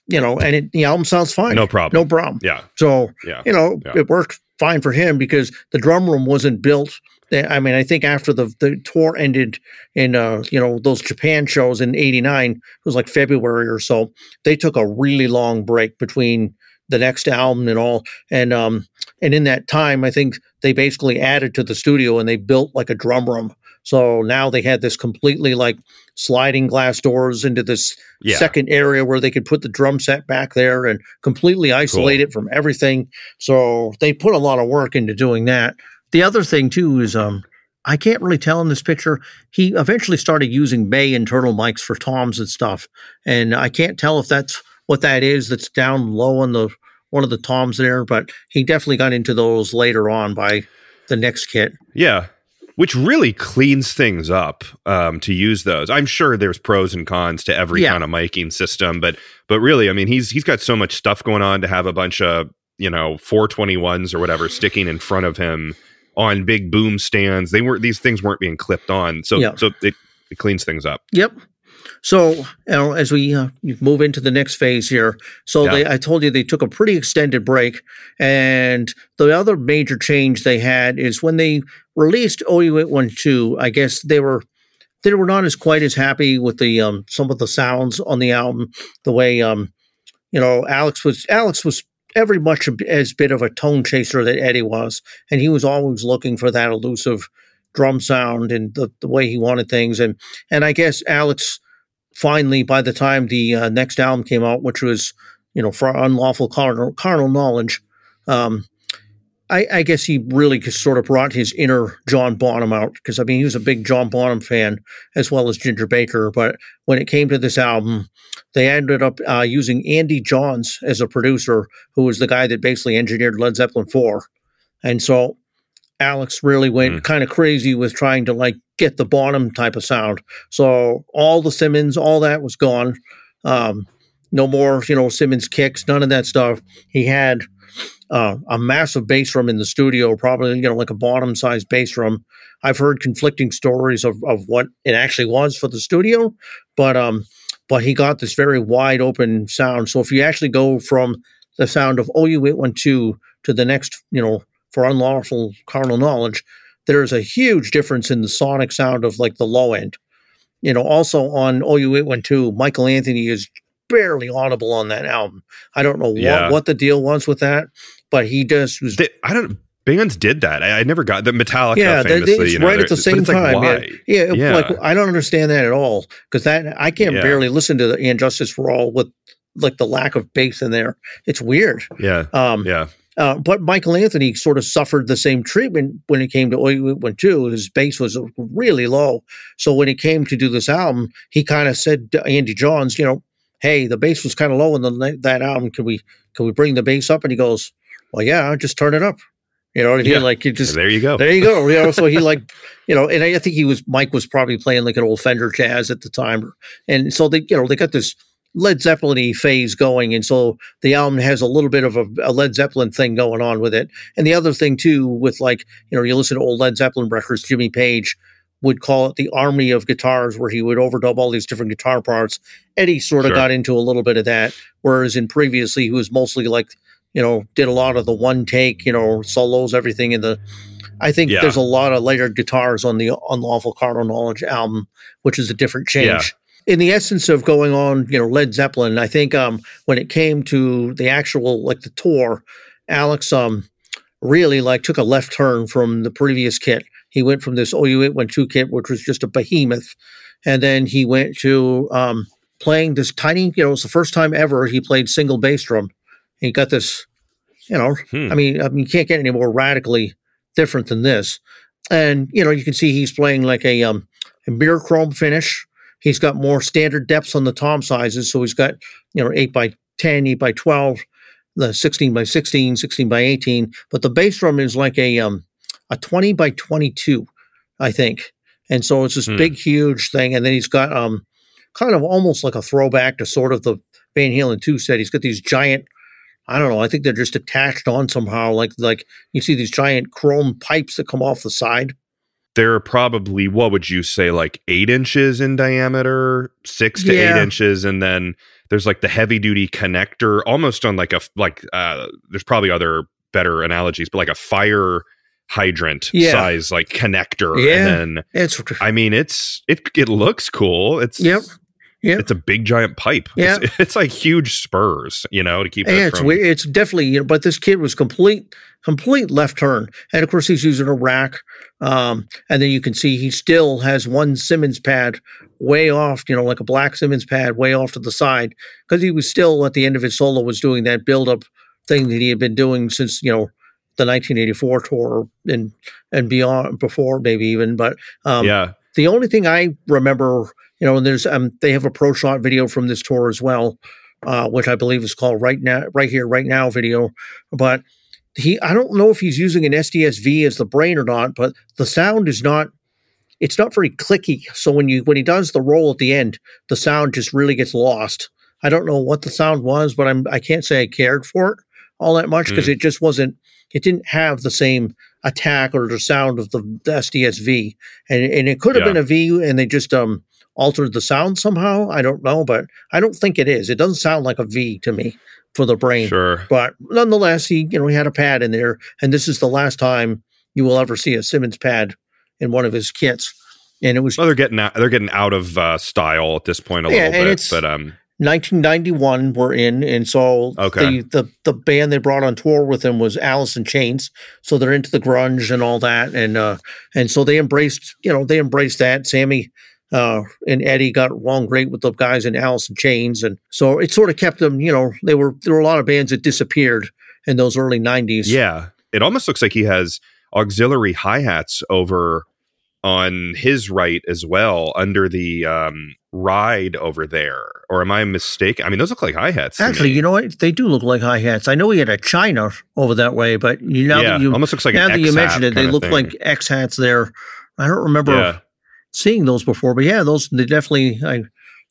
you know, and it, the album sounds fine. No problem. No problem. Yeah. So, yeah. you know, yeah. it worked fine for him because the drum room wasn't built. I mean, I think after the the tour ended in uh, you know those Japan shows in '89, it was like February or so. They took a really long break between the next album and all, and um, and in that time, I think they basically added to the studio and they built like a drum room. So now they had this completely like sliding glass doors into this yeah. second area where they could put the drum set back there and completely isolate cool. it from everything. So they put a lot of work into doing that. The other thing too is um I can't really tell in this picture. He eventually started using May internal mics for toms and stuff, and I can't tell if that's what that is. That's down low on the one of the toms there, but he definitely got into those later on by the next kit. Yeah, which really cleans things up um, to use those. I'm sure there's pros and cons to every yeah. kind of miking system, but but really, I mean, he's he's got so much stuff going on to have a bunch of you know 421s or whatever sticking in front of him on big boom stands. They weren't these things weren't being clipped on, so yeah. so it, it cleans things up. Yep. So, you know, as we uh, move into the next phase here, so yeah. they, I told you they took a pretty extended break, and the other major change they had is when they released OU eight one two. I guess they were they were not as quite as happy with the um, some of the sounds on the album, the way um, you know Alex was Alex was every much as bit of a tone chaser that Eddie was, and he was always looking for that elusive drum sound and the, the way he wanted things, and and I guess Alex finally, by the time the uh, next album came out, which was, you know, for unlawful carnal, carnal knowledge, um, I, I, guess he really sort of brought his inner John Bonham out because I mean he was a big John Bonham fan as well as Ginger Baker. But when it came to this album, they ended up uh, using Andy Johns as a producer, who was the guy that basically engineered Led Zeppelin four, and so Alex really went mm. kind of crazy with trying to like get the Bonham type of sound. So all the Simmons, all that was gone. Um, no more, you know, Simmons kicks, none of that stuff. He had uh, a massive bass drum in the studio, probably, you know, like a Bonham sized bass drum. I've heard conflicting stories of, of what it actually was for the studio, but um, but he got this very wide open sound. So if you actually go from the sound of OU812 to the next, you know, for unlawful carnal knowledge, there's a huge difference in the sonic sound of like the low end. You know, also on OU812, Michael Anthony is barely audible on that album. I don't know yeah. what, what the deal was with that, but he just was. They, I don't. Bands did that. I, I never got the Metallica. Yeah, famously, it's you know, right at the same time. Like, yeah, yeah, yeah, like I don't understand that at all because that I can't yeah. barely listen to the Injustice Justice for All with like the lack of bass in there. It's weird. Yeah. Um, yeah. Uh, but Michael Anthony sort of suffered the same treatment when it came to OU812. His bass was really low. So when it came to do this album, he kind of said to Andy Johns, you know, hey, the bass was kind of low in the, that album. Can we can we bring the bass up? And he goes, well, yeah, just turn it up. You know, and he yeah. like he just there you go, there you go. You know, so he like, you know, and I think he was Mike was probably playing like an old Fender Jazz at the time, and so they, you know, they got this Led Zeppelin phase going. And so the album has a little bit of a, a, Led Zeppelin thing going on with it. And the other thing, too, with like, you know, you listen to old Led Zeppelin records, Jimmy Page would call it the army of guitars, where he would overdub all these different guitar parts. Eddie sort of sure. got into a little bit of that, whereas in previously he was mostly like, you know, did a lot of the one take, you know, solos, everything in the. I think yeah. there's a lot of later guitars on the Unlawful Carnal Knowledge album, which is a different change. Yeah in the essence of going on, you know, Led Zeppelin, I think um, when it came to the actual like the tour, Alex um, really like took a left turn from the previous kit. He went from this OU812 kit, which was just a behemoth, and then he went to um, playing this tiny. You know, it was the first time ever he played single bass drum. He got this. You know, hmm. I mean, I mean, you can't get any more radically different than this. And you know, you can see he's playing like a um, a mirror chrome finish He's got more standard depths on the tom sizes. So he's got, you know, 8 by 10, 8 by 12, the 16 by 16, 16 by 18. But the bass drum is like a, um, a 20 by 22, I think. And so it's this hmm. big, huge thing. And then he's got um, kind of almost like a throwback to sort of the Van Halen 2 set. He's got these giant, I don't know, I think they're just attached on somehow. Like, like you see these giant chrome pipes that come off the side. They're probably, what would you say, like eight inches in diameter, six to yeah. eight inches. And then there's like the heavy duty connector almost on like a, like, uh, there's probably other better analogies, but like a fire hydrant yeah. size like connector yeah. and then it's i mean it's it it looks cool it's yep it's a big giant pipe. Yeah, it's, it's, like huge spurs, you know, to keep. Yeah, it's from-. It's definitely you know, but this kid was complete, complete left turn, and of course he's using a rack, um, and then you can see he still has one Simmons pad way off, you know, like a black Simmons pad way off to the side, because he was still at the end of his solo was doing that build up thing that he had been doing since you know the 1984 tour and and beyond before maybe even, but um, yeah. The only thing I remember you know, and there's um they have a pro shot video from this tour as well, uh, which I believe is called right now, right here, right now video. But he, I don't know if he's using an SDSV as the brain or not, but the sound is not. It's not very clicky. So when you when he does the roll at the end, the sound just really gets lost. I don't know what the sound was, but I'm I can't say I cared for it all that much because mm. it just wasn't. It didn't have the same attack or the sound of the, the SDSV, and and it could have yeah. been a V, and they just um altered the sound somehow. I don't know, but I don't think it is. It doesn't sound like a V to me for the brain. Sure. But nonetheless, he you know he had a pad in there, and this is the last time you will ever see a Simmons pad in one of his kits. And it was well, they're getting out, they're getting out of uh, style at this point a yeah, little bit, but um. 1991 we're in and so okay. the, the the band they brought on tour with them was Alice in Chains so they're into the grunge and all that and uh and so they embraced you know they embraced that Sammy uh, and Eddie got along great with the guys in Alice in Chains, and so it sort of kept them. You know, they were there were a lot of bands that disappeared in those early '90s. Yeah, it almost looks like he has auxiliary hi hats over on his right as well under the um, ride over there. Or am I mistaken? I mean, those look like hi hats. Actually, you know what? They do look like hi hats. I know he had a China over that way, but you know, yeah, you almost looks like now that you mentioned it, they look thing. like X hats there. I don't remember. Yeah seeing those before, but yeah, those they definitely I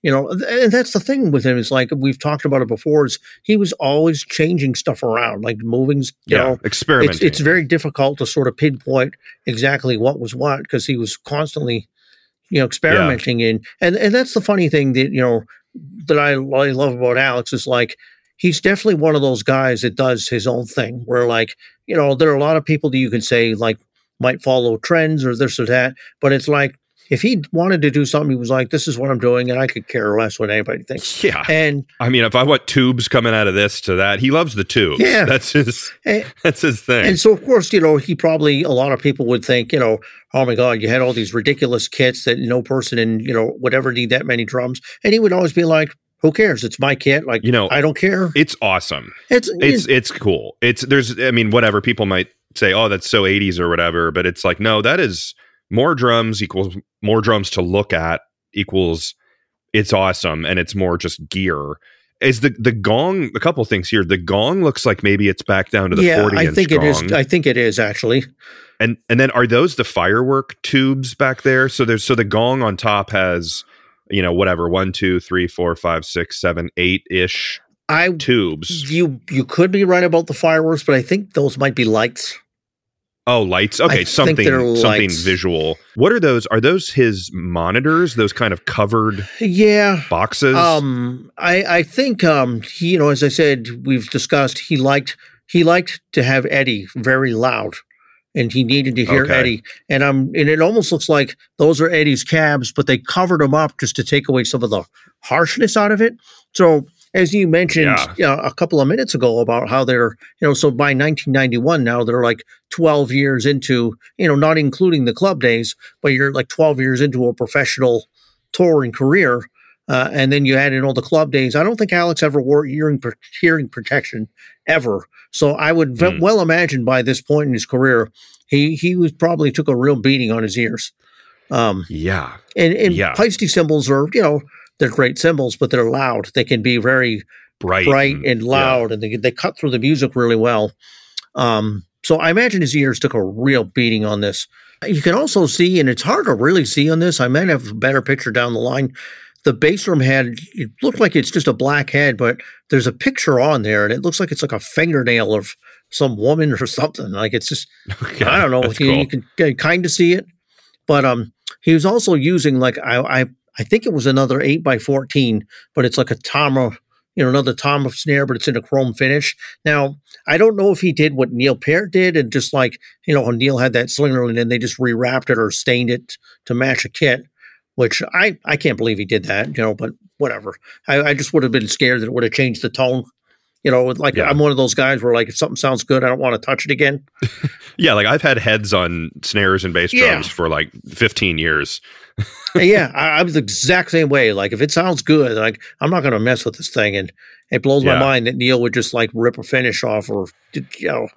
you know, and that's the thing with him is like we've talked about it before. Is he was always changing stuff around, like moving. You yeah, know, experimenting. It's, it's, very difficult to sort of pinpoint exactly what was what because he was constantly, you know, experimenting yeah. in. And and that's the funny thing that you know that I, I love about Alex is like he's definitely one of those guys that does his own thing. Where like you know there are a lot of people that you can say like might follow trends or this or that, but it's like if he wanted to do something, he was like, "This is what I'm doing," and I could care less what anybody thinks. Yeah, and I mean, if I want tubes coming out of this to that, he loves the tubes. Yeah, that's his. And, that's his thing. And so, of course, you know, he probably a lot of people would think, you know, oh my God, you had all these ridiculous kits that no person in you know whatever need that many drums, and he would always be like, who cares? It's my kit. Like, you know, I don't care. It's awesome. It's it's it's cool. It's there's I mean, whatever people might say, oh, that's so 80s or whatever, but it's like, no, that is more drums equals more drums to look at equals it's awesome and it's more just gear. Is the the gong a couple things here. The gong looks like maybe it's back down to the yeah, 40 i think it gong. is i think it is actually. And and then are those the firework tubes back there? So there's so the gong on top has you know whatever one two three four five six seven eight ish i tubes. you you could be right about the fireworks but i think those might be lights Oh, lights. Okay, I something something lights. visual. What are those? Are those his monitors? Those kind of covered yeah boxes? Um I I think um he you know as I said we've discussed he liked he liked to have Eddie very loud and he needed to hear okay. Eddie and um and it almost looks like those are Eddie's cabs but they covered them up just to take away some of the harshness out of it. So as you mentioned yeah. you know, a couple of minutes ago about how they're, you know, so by 1991 now they're like 12 years into, you know, not including the club days, but you're like 12 years into a professional touring career. Uh, and then you add in all the club days. I don't think Alex ever wore hearing hearing protection ever. So I would mm. well imagine by this point in his career, he he was probably took a real beating on his ears. Um, yeah, and and yeah. Cymbals are you know they're great cymbals, but they're loud. They can be very bright, bright and, and loud, yeah. and they they cut through the music really well. Um, so I imagine his ears took a real beating on this. You can also see, and it's hard to really see on this. I might have a better picture down the line. The bass drum head, it looked like it's just a black head, but there's a picture on there, and it looks like it's like a fingernail of some woman or something. Like it's just, okay, I don't know. You, cool. you, can kind of see it, but um, he was also using like I I I think it was another eight by fourteen, but it's like a Tama you know, another Tom snare, but it's in a chrome finish. Now, I don't know if he did what Neil Peart did and just like, you know, Neil had that slinger and then they just rewrapped it or stained it to match a kit, which I, I can't believe he did that, you know, but whatever. I, I just would have been scared that it would have changed the tone. You know, like yeah. I'm one of those guys where like if something sounds good, I don't want to touch it again. yeah, like I've had heads on snares and bass drums yeah. for like 15 years yeah, I, am the exact same way. Like if it sounds good, like I'm not going to mess with this thing, and it blows yeah. my mind that Neil would just like rip a finish off, or you know,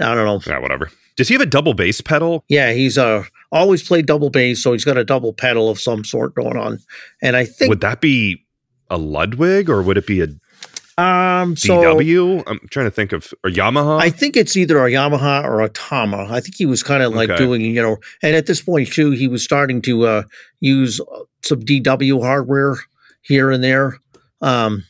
I don't know. Yeah, whatever. Does he have a double bass pedal? Yeah, he's uh always played double bass, so he's got a double pedal of some sort going on. And I think would that be a Ludwig or would it be a um, so DW. I'm trying to think of or Yamaha. I think it's either a Yamaha or a Tama. I think he was kind of like okay. doing, you know, and at this point too, he was starting to uh, use some DW hardware here and there. Um,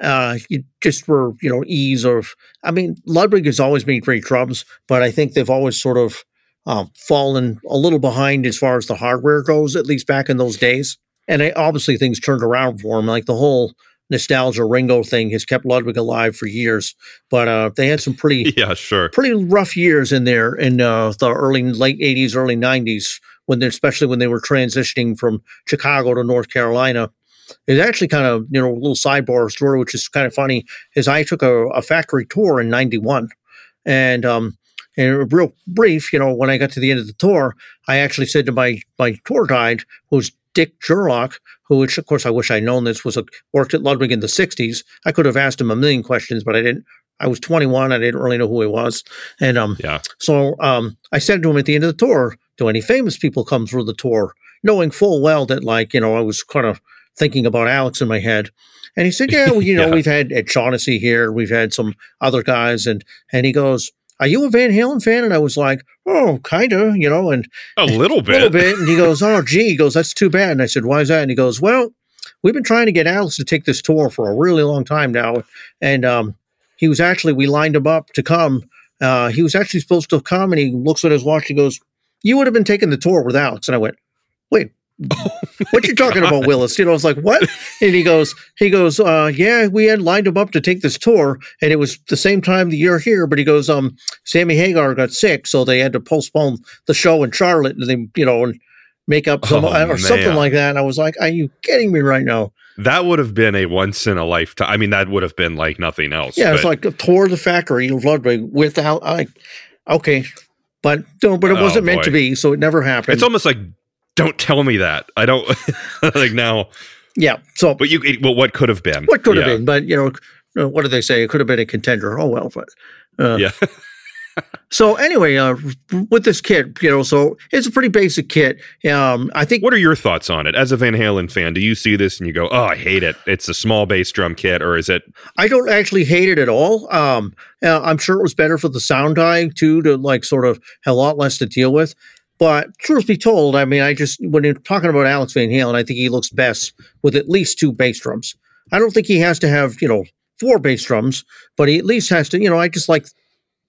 uh, just for you know ease of. I mean, Ludwig has always made great drums, but I think they've always sort of uh, fallen a little behind as far as the hardware goes, at least back in those days. And I, obviously, things turned around for him. Like the whole nostalgia Ringo thing has kept Ludwig alive for years. But uh, they had some pretty yeah sure pretty rough years in there in uh, the early late eighties, early nineties when they especially when they were transitioning from Chicago to North Carolina. It's actually kind of you know a little sidebar story, which is kind of funny. Is I took a, a factory tour in '91, and um, and real brief, you know, when I got to the end of the tour, I actually said to my my tour guide, who's Dick Gerlach, who, which of course I wish I'd known this, was a, worked at Ludwig in the 60s. I could have asked him a million questions, but I didn't. I was 21. I didn't really know who he was. And um, yeah. so um, I said to him at the end of the tour, do any famous people come through the tour? Knowing full well that, like, you know, I was kind of thinking about Alex in my head. And he said, yeah, well, you know, yeah. we've had Ed Shaughnessy here. We've had some other guys. And, and he goes, are you a Van Halen fan? And I was like, oh, kind of, you know, and a little bit, a little bit. And he goes, oh, gee, he goes, that's too bad. And I said, why is that? And he goes, well, we've been trying to get Alex to take this tour for a really long time now. And um, he was actually, we lined him up to come. Uh, he was actually supposed to come and he looks at his watch. He goes, you would have been taking the tour with Alex. And I went, wait, Oh what you talking God. about, Willis? You know, I was like, what? And he goes, he goes, uh, yeah, we had lined him up to take this tour, and it was the same time the year here. But he goes, um, Sammy Hagar got sick, so they had to postpone the show in Charlotte, and they, you know, and make up some oh, or man. something like that. And I was like, are you kidding me right now? That would have been a once in a lifetime. I mean, that would have been like nothing else. Yeah, but. it's like a tour of the factory of Ludwig without, like, okay, but no, but it oh, wasn't meant to be, so it never happened. It's almost like don't tell me that. I don't like now. Yeah. So, but you, well, what could have been? What could have been? But you know, what do they say? It could have been a contender. Oh well, but uh, yeah. so anyway, uh, with this kit, you know, so it's a pretty basic kit. Um, I think. What are your thoughts on it as a Van Halen fan? Do you see this and you go, "Oh, I hate it. It's a small bass drum kit," or is it? I don't actually hate it at all. Um, uh, I'm sure it was better for the sound guy too, to like sort of have a lot less to deal with. But truth be told, I mean, I just when you're talking about Alex Van Halen, I think he looks best with at least two bass drums. I don't think he has to have you know four bass drums, but he at least has to. You know, I just like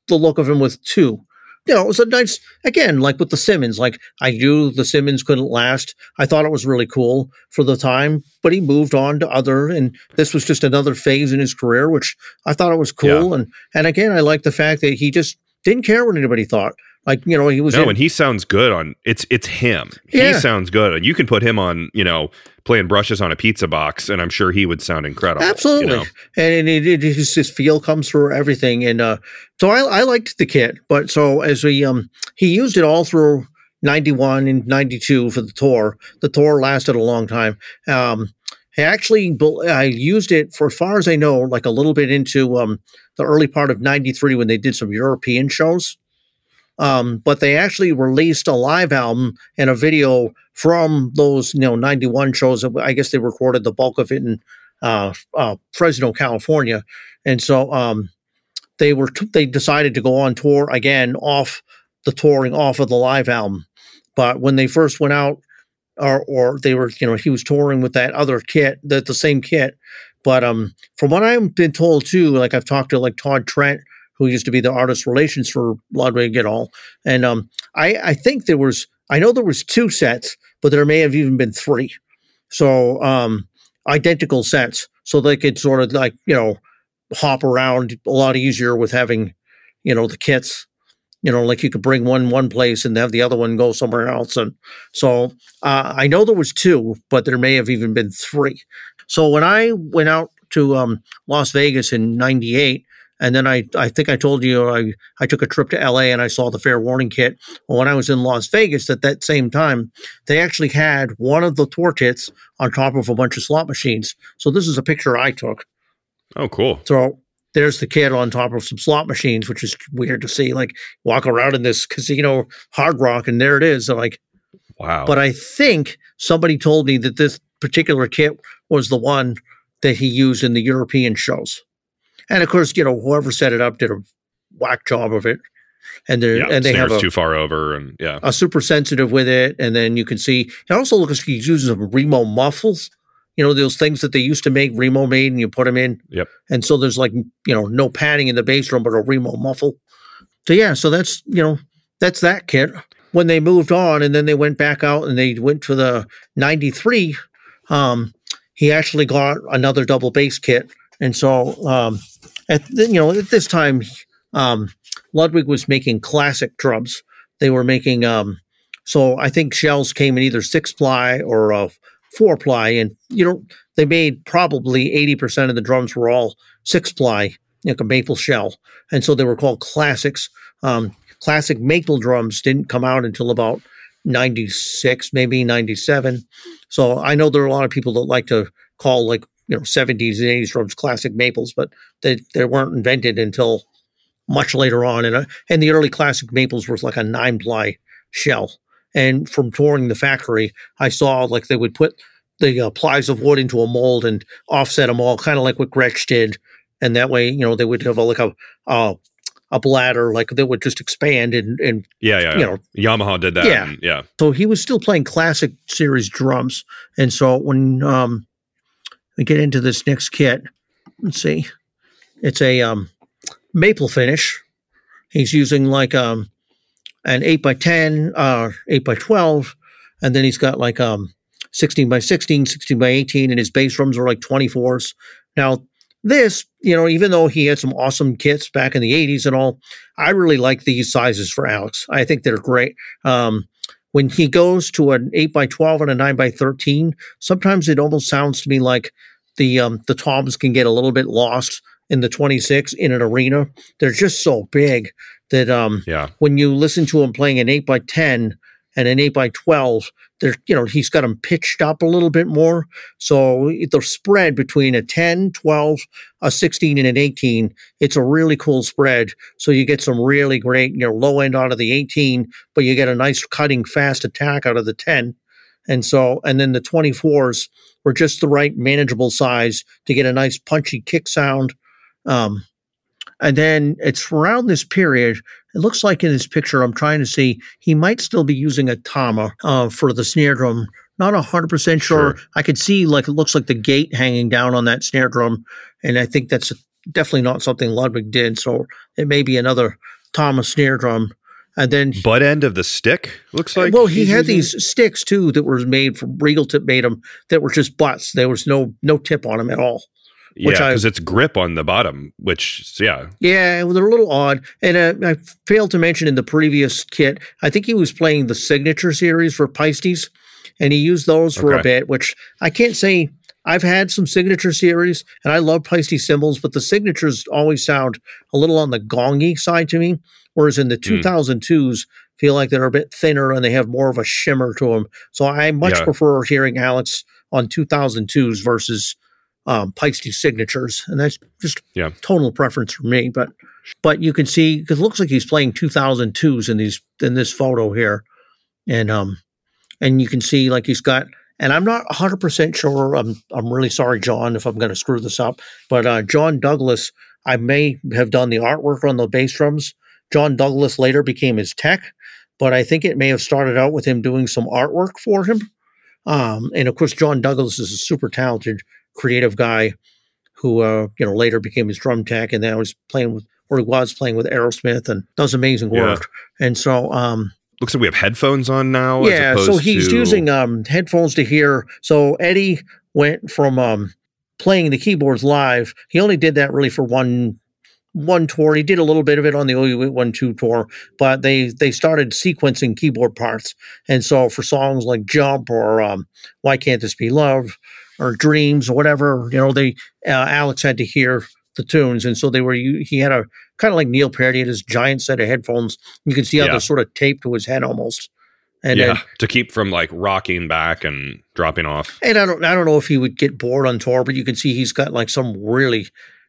the look of him with two. You know, it was a nice again, like with the Simmons. Like I knew the Simmons couldn't last. I thought it was really cool for the time, but he moved on to other, and this was just another phase in his career, which I thought it was cool. Yeah. And and again, I like the fact that he just didn't care what anybody thought. Like you know, he was no, in, and he sounds good on it's it's him. Yeah. He sounds good, and you can put him on you know playing brushes on a pizza box, and I'm sure he would sound incredible. Absolutely, you know? and it, it, his, his feel comes through everything, and uh, so I, I liked the kit. But so as we um he used it all through 91 and 92 for the tour. The tour lasted a long time. Um, I actually I used it for as far as I know, like a little bit into um, the early part of '93 when they did some European shows. Um, but they actually released a live album and a video from those, you know, 91 shows. I guess they recorded the bulk of it in uh, uh, Fresno, California. And so um, they were t- they decided to go on tour again off the touring off of the live album. But when they first went out, or or they were you know he was touring with that other kit, that the same kit. But um, from what I've been told too, like I've talked to like Todd Trent, who used to be the artist relations for Ludwig et al. And um, I I think there was I know there was two sets, but there may have even been three. So um, identical sets, so they could sort of like you know hop around a lot easier with having you know the kits you know, like you could bring one one place and have the other one go somewhere else. And so uh, I know there was two, but there may have even been three. So when I went out to um, Las Vegas in '98, and then I, I think I told you I, I took a trip to LA and I saw the Fair Warning kit. Well, when I was in Las Vegas at that same time, they actually had one of the tour kits on top of a bunch of slot machines. So this is a picture I took. Oh, cool. So there's the kid on top of some slot machines, which is weird to see. Like walk around in this casino hard rock, and there it is. So like, wow. But I think somebody told me that this particular kit was the one that he used in the European shows, and of course, you know, whoever set it up did a whack job of it. And yeah, and they have a, too far over, and yeah, a super sensitive with it. And then you can see it also looks like he's using some Remo muffles you know those things that they used to make Remo made and you put them in. Yep. And so there's like you know no padding in the bass drum but a Remo muffle. So yeah, so that's you know that's that kit. When they moved on and then they went back out and they went to the '93, um, he actually got another double bass kit, and so um, at you know at this time, um, Ludwig was making classic drums. They were making um, so I think shells came in either six ply or a four ply, and you know they made probably eighty percent of the drums were all six ply, like a maple shell, and so they were called classics. Um, classic maple drums didn't come out until about 96 maybe 97 so i know there are a lot of people that like to call like you know 70s and 80s drums classic maples but they, they weren't invented until much later on and, uh, and the early classic maples was like a nine ply shell and from touring the factory, I saw like they would put the uh, plies of wood into a mold and offset them all, kind of like what Gretsch did. And that way, you know, they would have a, like a uh, a bladder, like that would just expand and, and yeah, yeah, you know, Yamaha did that. Yeah, and, yeah. So he was still playing classic series drums, and so when um, we get into this next kit, let's see, it's a um, maple finish. He's using like um, an 8 by 10 uh 8 by 12 and then he's got like um 16 by 16 16 by 18 and his bass drums are like 24s now this you know even though he had some awesome kits back in the 80s and all i really like these sizes for alex. I think they're great. Um when he goes to an 8 by 12 and a 9 by 13 sometimes it almost sounds to me like the um the toms can get a little bit lost in the 26 in an arena they're just so big that um, yeah. when you listen to him playing an 8 by 10 and an 8 by 12 you know he's got them pitched up a little bit more. So the spread between a 10 12 a 16 and an 18 it's a really cool spread. So you get some really great you know low end out of the 18 but you get a nice cutting fast attack out of the 10 and so and then the 24s were just the right manageable size to get a nice punchy kick sound. Um, and then it's around this period. It looks like in this picture, I'm trying to see he might still be using a Tama uh, for the snare drum. Not hundred percent sure. sure. I could see like it looks like the gate hanging down on that snare drum, and I think that's definitely not something Ludwig did. So it may be another Tama snare drum. And then butt end of the stick looks like. Well, he had these sticks too that were made from Regal Tip made them that were just butts. There was no no tip on them at all. Which yeah, because it's grip on the bottom, which yeah, yeah, they're a little odd. And uh, I failed to mention in the previous kit, I think he was playing the signature series for Paistis, and he used those for okay. a bit. Which I can't say I've had some signature series, and I love Paiste cymbals, but the signatures always sound a little on the gongy side to me. Whereas in the 2002s, mm. feel like they're a bit thinner and they have more of a shimmer to them. So I much yeah. prefer hearing Alex on 2002s versus um, Paiste signatures, and that's just yeah. tonal preference for me. But but you can see because it looks like he's playing 2002s in these in this photo here, and um and you can see like he's got. And I'm not 100 percent sure. I'm I'm really sorry, John, if I'm going to screw this up. But uh, John Douglas I may have done the artwork on the bass drums. John Douglas later became his tech, but I think it may have started out with him doing some artwork for him. Um, and of course, John Douglas is a super talented, creative guy who uh, you know later became his drum tech, and then was playing with or he was playing with Aerosmith and does amazing work. Yeah. And so, um, looks like we have headphones on now. Yeah, so he's to... using um, headphones to hear. So Eddie went from um, playing the keyboards live. He only did that really for one one tour. He did a little bit of it on the OU one two tour, but they they started sequencing keyboard parts. And so for songs like Jump or um, Why Can't This Be Love or Dreams or whatever, you know, they uh, Alex had to hear the tunes, and so they were. He had a kind of like Neil Peart. He had his giant set of headphones. You can see how yeah. they're sort of taped to his head almost. And yeah, then, to keep from like rocking back and dropping off. And I don't, I don't know if he would get bored on tour, but you can see he's got like some really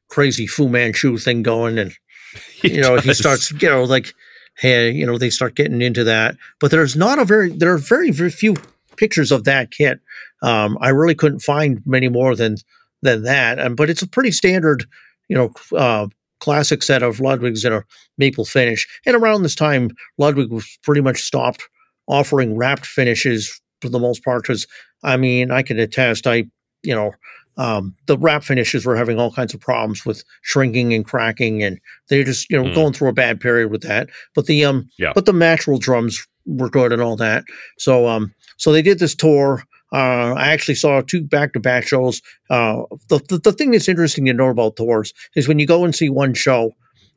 crazy Fu Manchu thing going, and you know does. he starts, you know, like, hey, you know, they start getting into that. But there's not a very, there are very, very few pictures of that kit. Um, I really couldn't find many more than than that. Um, but it's a pretty standard, you know, uh, classic set of Ludwigs in a maple finish. And around this time, Ludwig was pretty much stopped offering wrapped finishes for the most part. Because I mean, I can attest, I you know. Um, the wrap finishes were having all kinds of problems with shrinking and cracking, and they're just you know mm. going through a bad period with that. But the um, yeah. but the natural drums were good and all that. So um, so they did this tour. Uh, I actually saw two back-to-back shows. Uh, the, the, the thing that's interesting to know about tours is when you go and see one show,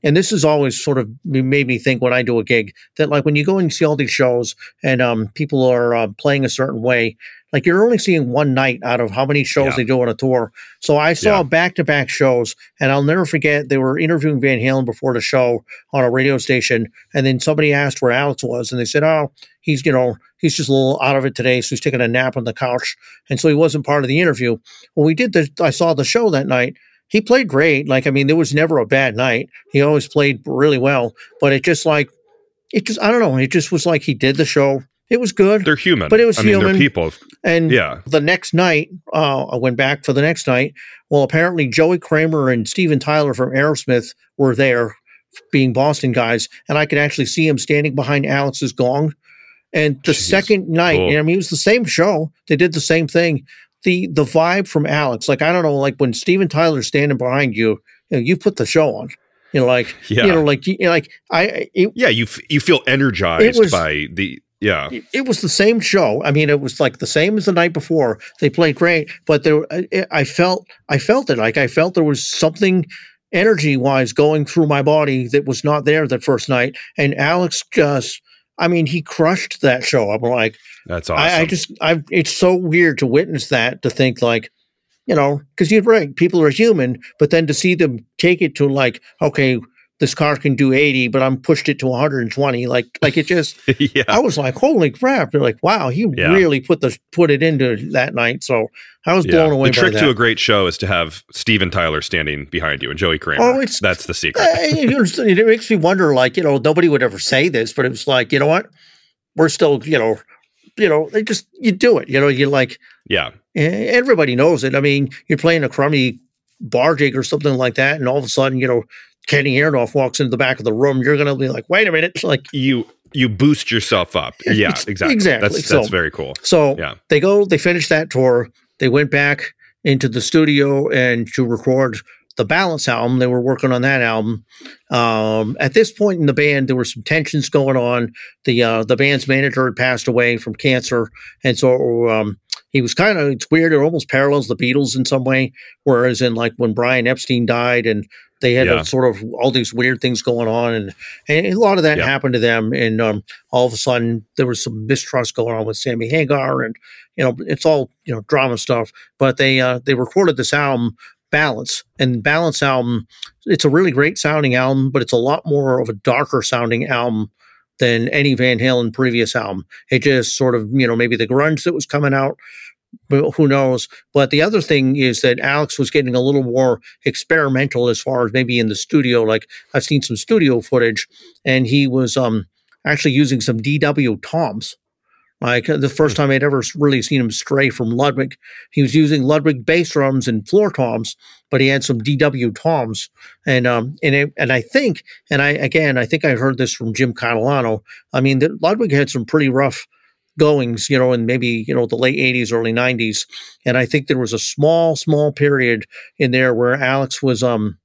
and this is always sort of made me think when I do a gig that like when you go and see all these shows and um, people are uh, playing a certain way, like you're only seeing one night out of how many shows yeah. they do on a tour. So I saw back to back shows, and I'll never forget they were interviewing Van Halen before the show on a radio station, and then somebody asked where Alex was, and they said, "Oh, he's you know he's just a little out of it today, so he's taking a nap on the couch, and so he wasn't part of the interview." When we did the, I saw the show that night. He played great. Like I mean, there was never a bad night. He always played really well, but it just like it just I don't know. It just was like he did the show it was good. They're human, but it was I human. Mean, people, and yeah. The next night, uh, I went back for the next night. Well, apparently Joey Kramer and Steven Tyler from Aerosmith were there, being Boston guys, and I could actually see him standing behind Alex's gong. And the Jeez, second night, cool. I mean, it was the same show. They did the same thing. The the vibe from Alex, like I don't know, like when Steven Tyler's standing behind you, you know, you put the show on. You know, like yeah. you know, like you know, like I. It, yeah, you f- you feel energized was, by the yeah. It was the same show. I mean, it was like the same as the night before. They played great, but there I felt I felt it like I felt there was something energy wise going through my body that was not there that first night. And Alex just I mean, he crushed that show. I'm like, that's awesome. I, I just, I, it's so weird to witness that, to think like, you know, because you're right, people are human, but then to see them take it to like, okay, this car can do 80, but I'm pushed it to 120. Like, like it just, yeah. I was like, holy crap. They're like, wow, he yeah. really put the, put it into that night. So I was blown yeah. away. The trick to a great show is to have Steven Tyler standing behind you and Joey Kramer. Oh, it's, That's the secret. it makes me wonder, like, you know, nobody would ever say this, but it was like, you know what? We're still, you know, you know, they just, you do it, you know, you like, yeah, everybody knows it. I mean, you're playing a crummy bar jig or something like that, and all of a sudden, you know, Kenny Aronoff walks into the back of the room, you're going to be like, wait a minute. Like you, you boost yourself up. Yeah, exactly. Exactly. That's, so, that's very cool. So yeah. they go, they finish that tour. They went back into the studio and to record the Balance album. They were working on that album. Um, at this point in the band, there were some tensions going on. The uh, the band's manager had passed away from cancer, and so um, he was kind of it's weird. It almost parallels the Beatles in some way. Whereas in like when Brian Epstein died and they had yeah. a, sort of all these weird things going on, and, and a lot of that yeah. happened to them. And um, all of a sudden, there was some mistrust going on with Sammy Hagar, and you know, it's all you know drama stuff. But they uh, they recorded this album Balance, and Balance album. It's a really great sounding album, but it's a lot more of a darker sounding album than any Van Halen previous album. It just sort of, you know, maybe the grunge that was coming out who knows? But the other thing is that Alex was getting a little more experimental as far as maybe in the studio. Like I've seen some studio footage, and he was um, actually using some DW toms, Like the first time I'd ever really seen him stray from Ludwig, he was using Ludwig bass drums and floor toms, but he had some DW toms, and um and it, and I think and I again I think I heard this from Jim Catalano. I mean, that Ludwig had some pretty rough goings, you know, in maybe you know the late '80s, early '90s, and I think there was a small small period in there where Alex was um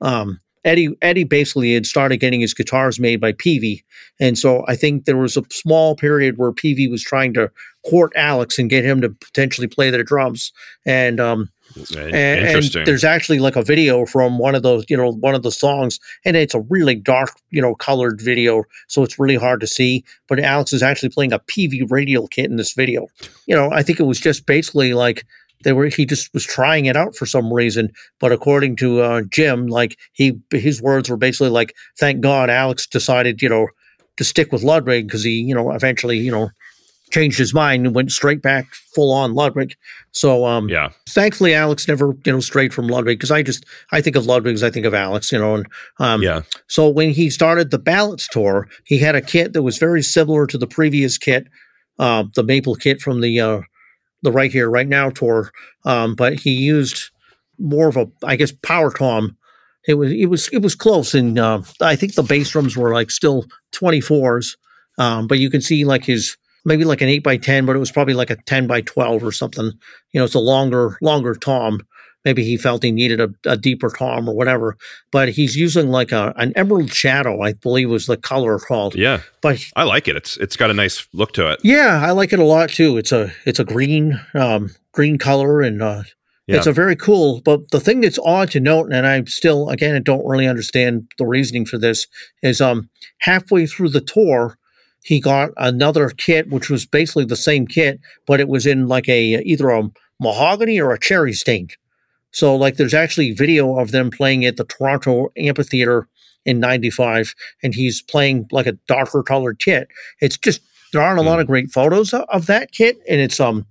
um Eddie Eddie basically had started getting his guitars made by Peavey, and so I think there was a small period where Peavey was trying to court Alex and get him to potentially play their drums. And um, and, and, there's actually like a video from one of those, you know, one of the songs, and it's a really dark, you know, colored video, so it's really hard to see. But Alex is actually playing a Peavey radial kit in this video. You know, I think it was just basically like they were he just was trying it out for some reason but according to uh, jim like he his words were basically like thank god alex decided you know to stick with ludwig because he you know eventually you know changed his mind and went straight back full on ludwig. So um yeah. thankfully alex never you know strayed from ludwig because i just i think of ludwig as i think of alex you know and um yeah. so when he started the Balance tour he had a kit that was very similar to the previous kit uh, the maple kit from the uh, the Right Here, Right Now tour, um, but he used more of a, I guess, power tom. It was it was it was close, and uh, I think the bass drums were like still twenty fours, um, but you can see like his maybe like an eight by ten, but it was probably like a ten by twelve or something. You know, it's a longer longer tom. Maybe he felt he needed a, a deeper tom or whatever. But he's using like a an emerald shadow, I believe was the color called. Yeah, but I like it. It's it's got a nice look to it. Yeah, I like it a lot too. It's a it's a green um, green color and uh, yeah. It's a very cool, but the thing that's odd to note, and I still, again, I don't really understand the reasoning for this, is um halfway through the tour, he got another kit, which was basically the same kit, but it was in like a either a mahogany or a cherry stain. So, like, there's actually video of them playing at the Toronto Amphitheater in 95, and he's playing like a darker colored kit. It's just, there aren't a mm. lot of great photos of, of, that kit, and it's, um,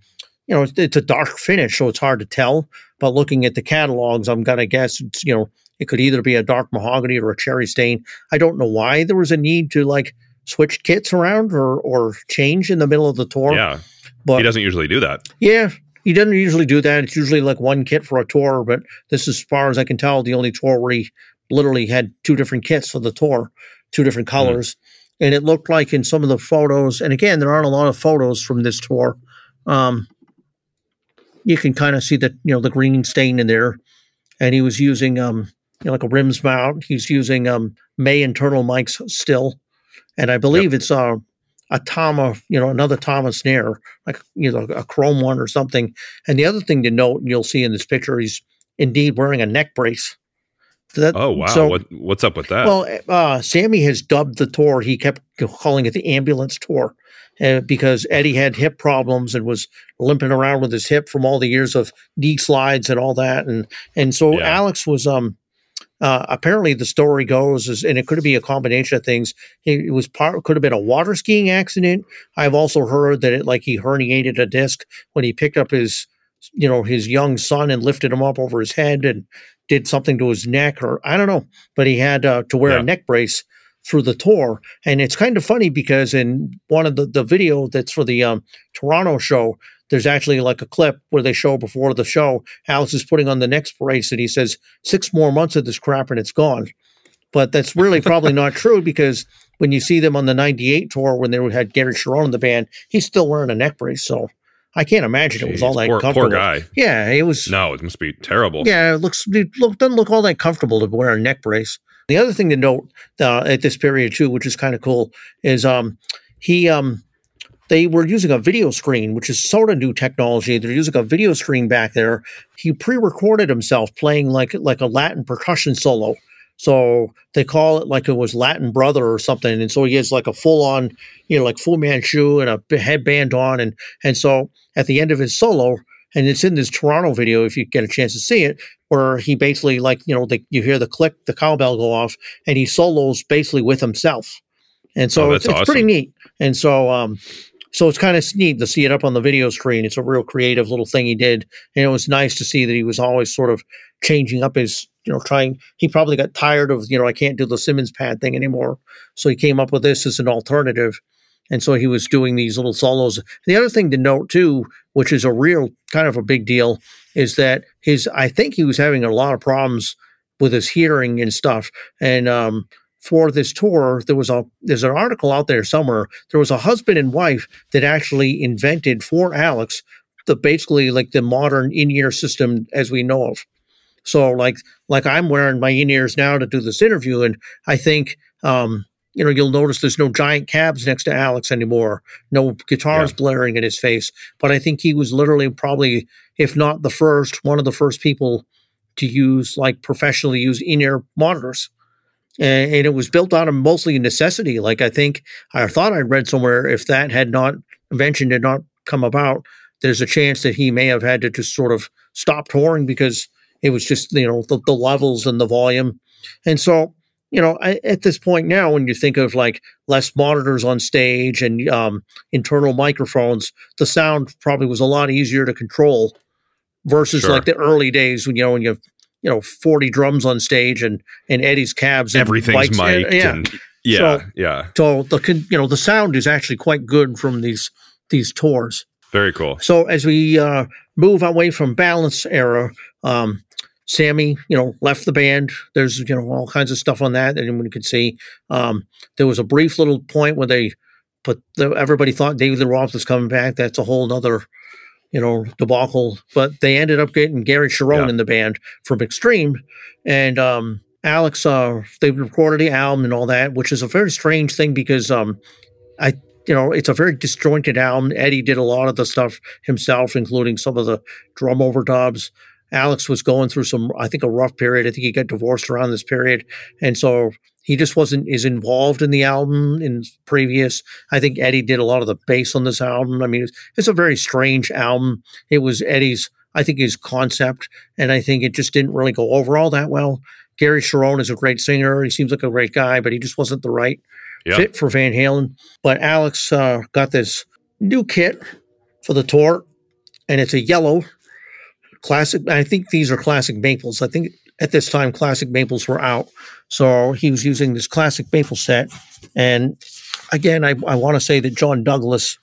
you know, it's, it's, a dark finish, so it's hard to tell. But looking at the catalogs, I'm going to guess it's, you know, it could either be a dark mahogany or a cherry stain. I don't know why there was a need to like switch kits around or, or change in the middle of the tour. Yeah. But he doesn't usually do that. Yeah, he doesn't usually do that. It's usually like one kit for a tour, but this, as far as I can tell, the only tour where he literally had two different kits for the tour, two different hmm. colors. Mm. And it looked like in some of the photos, and again, there aren't a lot of photos from this tour. Um, you can kind of see the you know the green stain in there, and he was using um you know, like a rims mount. He's using um May internal mics still, and I believe yep. it's uh a Tama, you know, another Tama snare, like you know, a chrome one or something. And the other thing to note, and you'll see in this picture, he's indeed wearing a neck brace. That, oh wow! So, what, what's up with that? Well, uh, Sammy has dubbed the tour. He kept calling it the ambulance tour uh, because Eddie had hip problems and was limping around with his hip from all the years of knee slides and all that, and and so yeah. Alex was um uh, apparently, the story goes, is, and it could be a combination of things. It, was part, could have been a water skiing accident. I've also heard that it, like he herniated a disc when he picked up his, you know, his young son and lifted him up over his head and did something to his neck, or I don't know. But he had uh, to wear yeah. a neck brace through the tour, and it's kind of funny because in one of the the video that's for the um, Toronto show, there's actually like a clip where they show before the show, Alex is putting on the next brace and he says, six more months of this crap and it's gone. But that's really probably not true because when you see them on the 98 tour when they had Gary Cherone in the band, he's still wearing a neck brace. So I can't imagine Jeez, it was all that poor, comfortable. Poor guy. Yeah, it was. No, it must be terrible. Yeah, it looks it look, doesn't look all that comfortable to wear a neck brace. The other thing to note uh, at this period too, which is kind of cool, is um, he um, they were using a video screen, which is sort of new technology. They're using a video screen back there. He pre-recorded himself playing like like a Latin percussion solo. So they call it like it was Latin Brother or something. And so he has like a full on, you know, like Fu Manchu and a headband on. And and so at the end of his solo, and it's in this Toronto video if you get a chance to see it, where he basically like, you know, the, you hear the click, the cowbell go off, and he solos basically with himself. And so oh, it's, it's awesome. pretty neat. And so um, so it's kind of neat to see it up on the video screen. It's a real creative little thing he did. And it was nice to see that he was always sort of changing up his, you know, trying. He probably got tired of, you know, I can't do the Simmons pad thing anymore. So he came up with this as an alternative. and so he was doing these little solos. The other thing to note too, which is a real kind of a big deal, is that his I think he was having a lot of problems with his hearing and stuff, and um, for this tour, there was a there's an article out there somewhere. There was a husband and wife that actually invented for Alex the basically like the modern in-ear system as we know of. So like like I'm wearing my in-ears now to do this interview, and I think um, you know you'll notice there's no giant cabs next to Alex anymore, no guitars yeah. blaring in his face. But I think he was literally probably, if not the first, one of the first people to use like professionally use in-ear monitors and, and it was built out of mostly necessity. Like I think I thought I read somewhere if that had not invention did not come about, there's a chance that he may have had to just sort of stop touring because it was just you know the, the levels and the volume, and so you know I, at this point now when you think of like less monitors on stage and um, internal microphones, the sound probably was a lot easier to control versus sure. like the early days when you know when you you know 40 drums on stage and and Eddie's cabs and everything's mic'd yeah. And, yeah so, yeah so the you know the sound is actually quite good from these these tours very cool so as we uh, move away from balance era um, Sammy, you know, left the band. There's, you know, all kinds of stuff on that anyone could see. Um, there was a brief little point where they, but the, everybody thought David Lee Roth was coming back. That's a whole other you know, debacle. But they ended up getting Gary Cherone yeah. in the band from Extreme, and um, Alex. Uh, they recorded the album and all that, which is a very strange thing because um, I, you know, it's a very disjointed album. Eddie did a lot of the stuff himself, including some of the drum overdubs. Alex was going through some, I think, a rough period. I think he got divorced around this period, and so he just wasn't as involved in the album in previous. I think Eddie did a lot of the bass on this album. I mean, it's, it's a very strange album. It was Eddie's, I think, his concept, and I think it just didn't really go over all that well. Gary Cherone is a great singer. He seems like a great guy, but he just wasn't the right yep. fit for Van Halen. But Alex uh, got this new kit for the tour, and it's a yellow classic. I think these are classic maples. I think at this time, classic maples were out. So he was using this classic maple set. And again, I, I want to say that John Douglas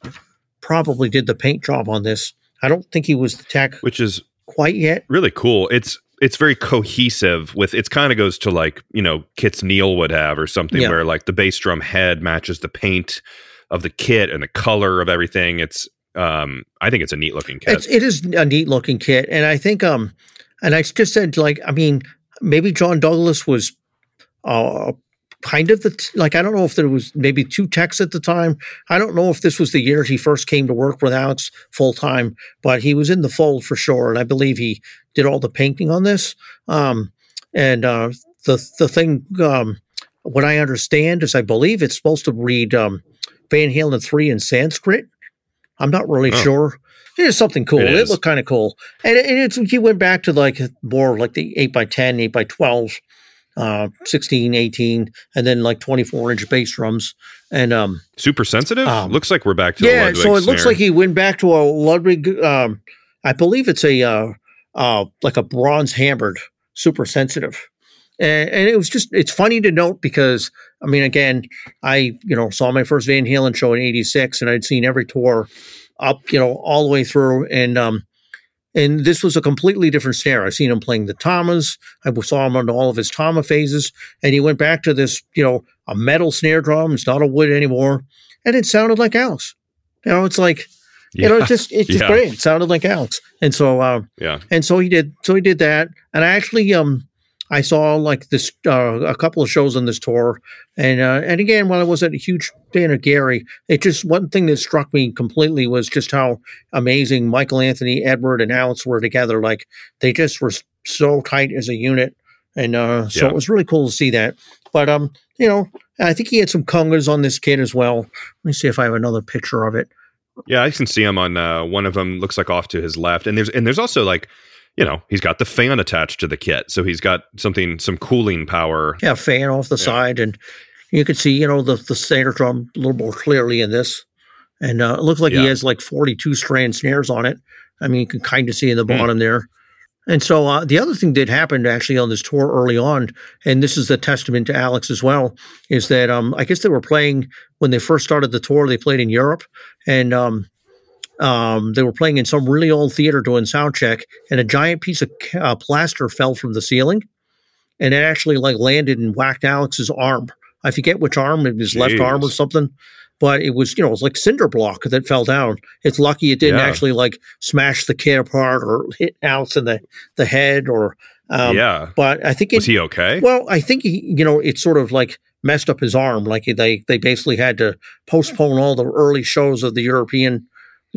probably did the paint job on this. I don't think he was the tech, which is quite yet. Really cool. It's it's very cohesive with it's kind of goes to like you know kits Neil would have or something yeah. where like the bass drum head matches the paint of the kit and the color of everything. It's um I think it's a neat looking kit. It's, it is a neat looking kit, and I think um and I just said, like, I mean, maybe John Douglas was uh, kind of the t- like I don't know if there was maybe two techs at the time. I don't know if this was the year he first came to work with Alex full time, but he was in the fold for sure, and I believe he did all the painting on this. Um, and uh, the the thing, um, what I understand is, I believe it's supposed to read um, Van Halen three in Sanskrit. I'm not really oh. sure. It is something cool. It, it looked kind of cool, and, and it's he went back to like more like the eight by 10, 8 by twelve, uh, 16, 18, and then like twenty four inch bass drums, and um, super sensitive. Um, looks like we're back to yeah. so it snare. looks like he went back to a Ludwig. Um, I believe it's a uh, uh, like a bronze hammered, super sensitive. And, and, it was just it's funny to note because I mean again I you know saw my first Van Halen show in '86 and I'd seen every tour up, you know, all the way through. And um, and this was a completely different snare. I've seen him playing the tamas. I saw him on all of his tama phases, and he went back to this, you know, a metal snare drum. It's not a wood anymore, and it sounded like Alex. You know, it's like, yeah. you know, it's just it's just yeah. great. It sounded like Alex, and so uh, yeah, and so he did. So he did that, and I actually um I saw like this uh, a couple of shows on this tour, and uh, and again, while I wasn't a huge fan of Gary, it just one thing that struck me completely was just how amazing Michael Anthony, Edward, and Alex were together. Like they just were so tight as a unit, and uh, so yeah. it was really cool to see that. But um, you know, I think he had some congas on this kid as well. Let me see if I have another picture of it. Yeah, I can see him on uh, one of them. Looks like off to his left, and there's and there's also like you know, he's got the fan attached to the kit. So he's got something, some cooling power. Yeah, fan off the yeah. side. And you can see, you know, the, the snare drum a little more clearly in this. And uh, it looks like yeah. he has like 42 strand snares on it. I mean, you can kind of see in the hmm. bottom mm. there. And so uh, the other thing that happened actually on this tour early on, and this is a testament to Alex as well, is that um, I guess they were playing when they first started the tour. They played in Europe, and um, um, they were playing in some really old theater doing sound check, and a giant piece of uh, plaster fell from the ceiling, and it actually like landed and whacked Alex's arm. I forget which arm, his Jeez. left arm or something but it was you know it was like cinder block that fell down. It's lucky it didn't yeah. actually like smash the kid apart or hit Alex in the the head or um, yeah. But I think it, was he okay? Well, I think he you know it sort of like messed up his arm. Like they they basically had to postpone all the early shows of the European.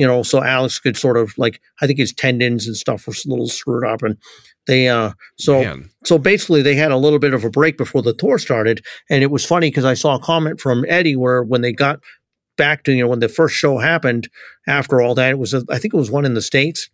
You know, so Alex could sort of like I think his tendons and stuff were a little screwed up, and they uh so Man. so basically they had a little bit of a break before the tour started, and it was funny because I saw a comment from Eddie where when they got back to you know when the first show happened after all that it was a, I think it was one in the states.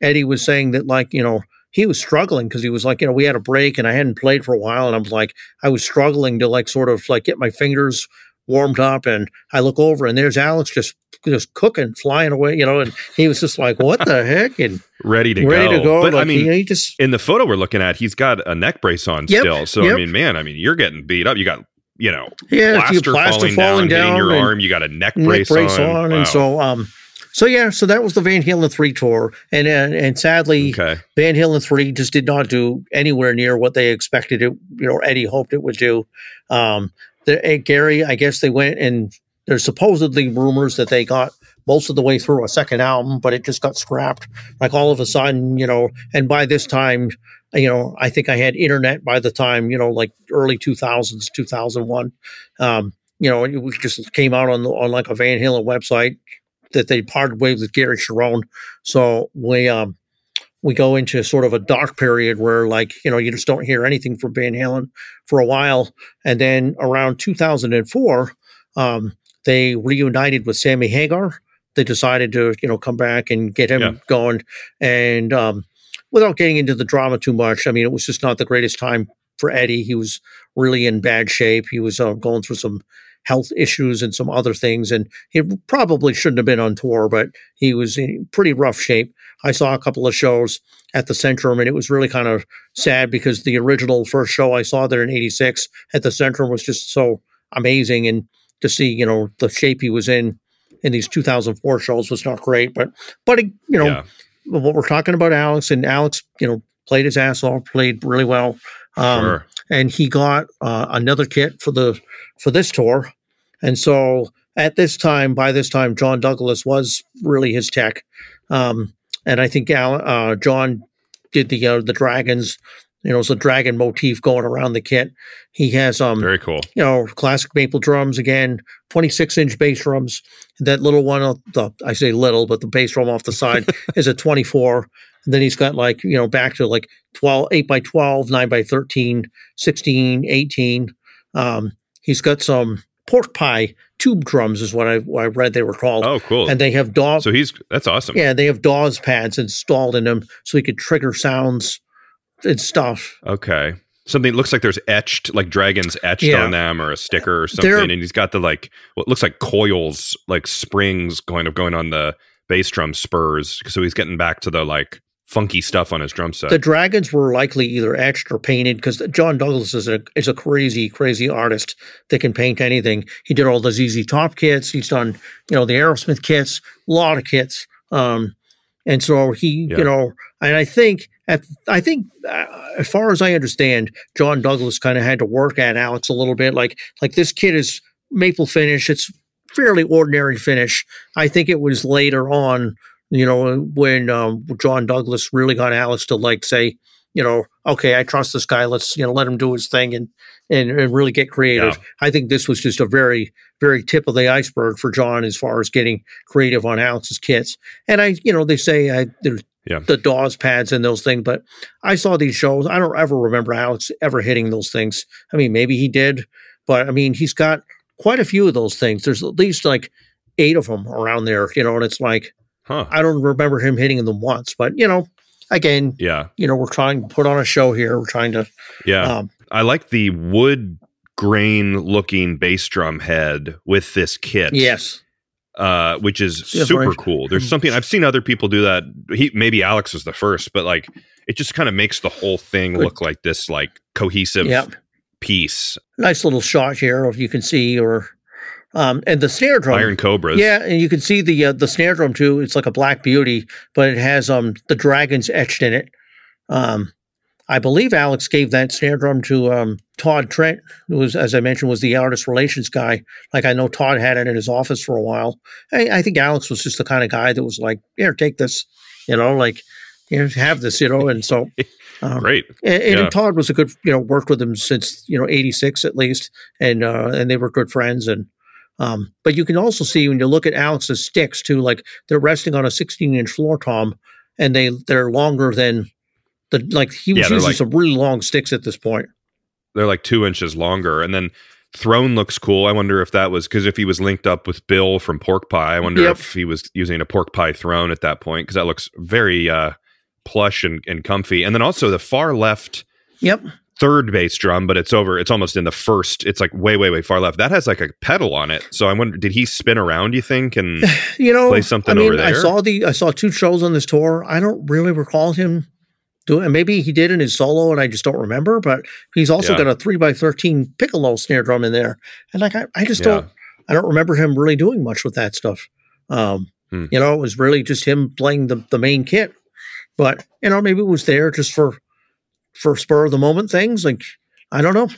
Eddie was saying that like you know he was struggling because he was like you know we had a break and I hadn't played for a while and I was like I was struggling to like sort of like get my fingers warmed up and I look over and there's Alex just just cooking, flying away, you know, and he was just like, "What the heck?" and ready to ready go. to go. But like, I mean, he, he, just in the photo we're looking at, he's got a neck brace on yep, still. So yep. I mean, man, I mean, you're getting beat up. You got you know, yeah, plaster, plaster falling, falling down, down your arm. You got a neck brace, neck brace on, on wow. and so um. So yeah, so that was the Van Halen three tour, and and, and sadly, okay. Van Halen three just did not do anywhere near what they expected it. You know, Eddie hoped it would do. Um, the, Gary, I guess they went and there's supposedly rumors that they got most of the way through a second album, but it just got scrapped. Like all of a sudden, you know, and by this time, you know, I think I had internet by the time, you know, like early 2000s, 2001. Um, you know, it just came out on, on like a Van Halen website that they parted ways with Gary Cherone. So we, um, we go into sort of a dark period where like you know you just don't hear anything from Van Halen for a while, and then around 2004, um, they reunited with Sammy Hagar. They decided to, you know, come back and get him yeah. going. And um, without getting into the drama too much, I mean, it was just not the greatest time for Eddie. He was really in bad shape. He was uh, going through some health issues and some other things, and he probably shouldn't have been on tour, but he was in pretty rough shape. I saw a couple of shows at the Centrum, and it was really kind of sad because the original first show I saw there in '86 at the Centrum was just so amazing, and to see, you know, the shape he was in in these 2004 shows was not great. But, but you know, yeah. what we're talking about, Alex, and Alex, you know, played his ass off, played really well. Um, sure. And he got uh, another kit for the for this tour, and so at this time, by this time, John Douglas was really his tech, um, and I think Al, uh, John did the uh, the dragons you know, it's a dragon motif going around the kit. He has um very cool. You know, classic maple drums again, 26 inch bass drums. That little one, the I say little, but the bass drum off the side is a 24. And then he's got like, you know, back to like 12, 8 by 12, 9 by 13, 16, 18. Um, he's got some pork pie tube drums is what I, what I read they were called. Oh, cool. And they have DAW. So he's, that's awesome. Yeah. They have DAWs pads installed in them so he could trigger sounds and stuff. Okay. Something looks like there's etched, like dragons etched yeah. on them, or a sticker or something, They're, and he's got the like what looks like coils, like springs, going of going on the bass drum spurs. So he's getting back to the like funky stuff on his drum set. The dragons were likely either etched or painted because John Douglas is a is a crazy, crazy artist that can paint anything. He did all the ZZ Top kits. He's done, you know, the Aerosmith kits, a lot of kits. Um, and so he, yeah. you know, and I think at, I think uh, as far as I understand, John Douglas kind of had to work at Alex a little bit. Like like this kid is maple finish. It's fairly ordinary finish. I think it was later on, you know, when um, John Douglas really got Alex to like say, you know, okay, I trust this guy. Let's you know let him do his thing and and, and really get creative. Yeah. I think this was just a very very tip of the iceberg for John as far as getting creative on Alex's kits. And I, you know, they say I there's yeah. the DAWs pads and those things, but I saw these shows. I don't ever remember Alex ever hitting those things. I mean, maybe he did, but I mean, he's got quite a few of those things. There's at least like eight of them around there, you know, and it's like huh. I don't remember him hitting them once, but you know, again, yeah, you know, we're trying to put on a show here. We're trying to, yeah. Um, I like the wood grain looking bass drum head with this kit. Yes. uh, which is super cool. There's something I've seen other people do that. He maybe Alex was the first, but like it just kind of makes the whole thing look like this like cohesive yep. piece. Nice little shot here, if you can see, or um, and the snare drum, Iron Cobras. Yeah, and you can see the uh, the snare drum too. It's like a Black Beauty, but it has um the dragons etched in it. Um, I believe Alex gave that snare drum to um, Todd Trent, who was, as I mentioned, was the artist relations guy. Like I know Todd had it in his office for a while. I, I think Alex was just the kind of guy that was like, "Here, take this," you know, like, "Here, have this," you know. And so, um, great. And, and, yeah. Todd was a good, you know, worked with him since you know '86 at least, and uh, and they were good friends. And um, but you can also see when you look at Alex's sticks too, like they're resting on a 16 inch floor tom, and they they're longer than the like he was yeah, using like, some really long sticks at this point. They're like two inches longer, and then throne looks cool. I wonder if that was because if he was linked up with Bill from Pork Pie, I wonder yep. if he was using a Pork Pie throne at that point because that looks very uh, plush and, and comfy. And then also the far left. Yep. Third bass drum, but it's over. It's almost in the first. It's like way, way, way far left. That has like a pedal on it. So I wonder, did he spin around? You think and you know play something I mean, over there? I saw the I saw two shows on this tour. I don't really recall him doing. and maybe he did in his solo and I just don't remember, but he's also yeah. got a three by thirteen piccolo snare drum in there. And like I, I just yeah. don't I don't remember him really doing much with that stuff. Um, hmm. you know, it was really just him playing the, the main kit. But, you know, maybe it was there just for for spur of the moment things. Like, I don't know.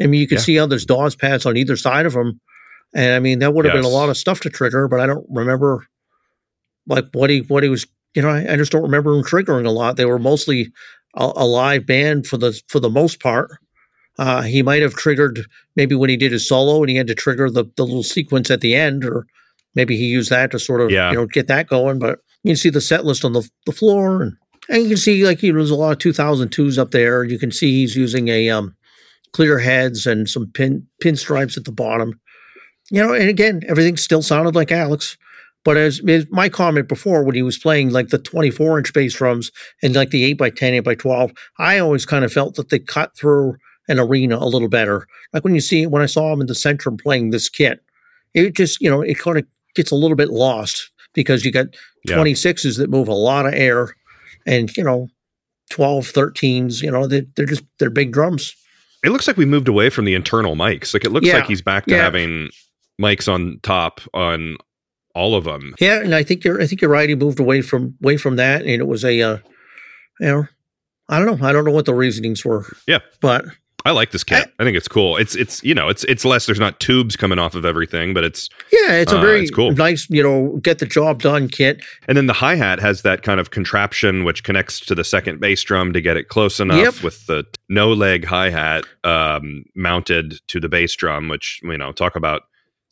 I mean, you can yeah. see how there's DAWs pads on either side of him. And I mean, that would have yes. been a lot of stuff to trigger, but I don't remember like what he what he was you know, I, I, just don't remember them triggering a lot. They were mostly a, a live band for the for the most part. Uh, he might have triggered maybe when he did his solo and he had to trigger the, the little sequence at the end, or maybe he used that to sort of yeah. you know get that going. But you can see the set list on the, the floor, and, and you can see like he there's a lot of 2002s up there. You can see he's using a um, clear heads and some pin pinstripes at the bottom. You know, and again, everything still sounded like Alex. But as, as, my comment before, when he was playing like the 24 inch bass drums and like the 8 by 10, 8 by 12, I always kind of felt that they cut through an arena a little better. Like when you see, when I saw him in the Centrum playing this kit, it just, you know, it kind of gets a little bit lost because you got yeah. 26s that move a lot of air and, you know, 12, 13s, you know, they, they're just, they're big drums. It looks like we moved away from the internal mics. Like it looks yeah. like he's back to yeah. having mics on top on all of them. Yeah, and I think you're I think you're right. He moved away from away from that, and it was a, uh, you know, I don't know. I don't know what the reasonings were. Yeah, but I like this kit. I, I, think it's cool. It's it's you know it's it's less. There's not tubes coming off of everything, but it's yeah, it's a uh, very it's cool. nice you know get the job done kit. And then the hi hat has that kind of contraption which connects to the second bass drum to get it close enough yep. with the no leg hi hat um, mounted to the bass drum. Which you know talk about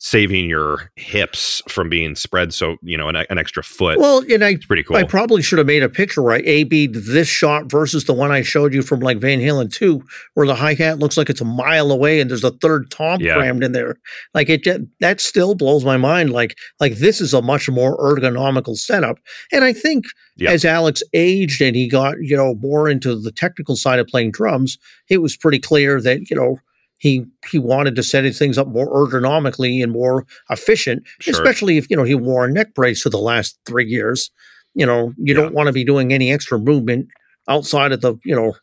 saving your hips from being spread so you know an, an extra foot well and i it's pretty cool i probably should have made a picture right a b this shot versus the one i showed you from like van halen 2 where the hi-hat looks like it's a mile away and there's a third tom yeah. crammed in there like it that still blows my mind like like this is a much more ergonomical setup and i think yeah. as alex aged and he got you know more into the technical side of playing drums it was pretty clear that you know he he wanted to set his things up more ergonomically and more efficient, sure. especially if you know he wore a neck brace for the last three years. You know, you yeah. don't want to be doing any extra movement outside of the you know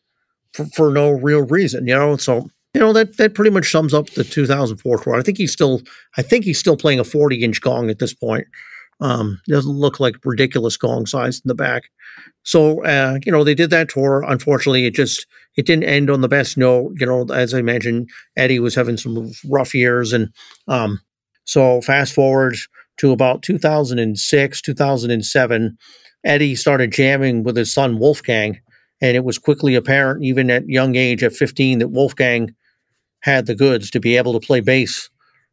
for, for no real reason. You know, so you know that that pretty much sums up the 2004 tour. I think he's still I think he's still playing a 40 inch gong at this point. Um, doesn't look like ridiculous gong size in the back. So uh, you know they did that tour. Unfortunately, it just it didn't end on the best note. You know, as I mentioned, Eddie was having some rough years, and um, so fast forward to about 2006, 2007, Eddie started jamming with his son Wolfgang, and it was quickly apparent, even at young age, at 15, that Wolfgang had the goods to be able to play bass,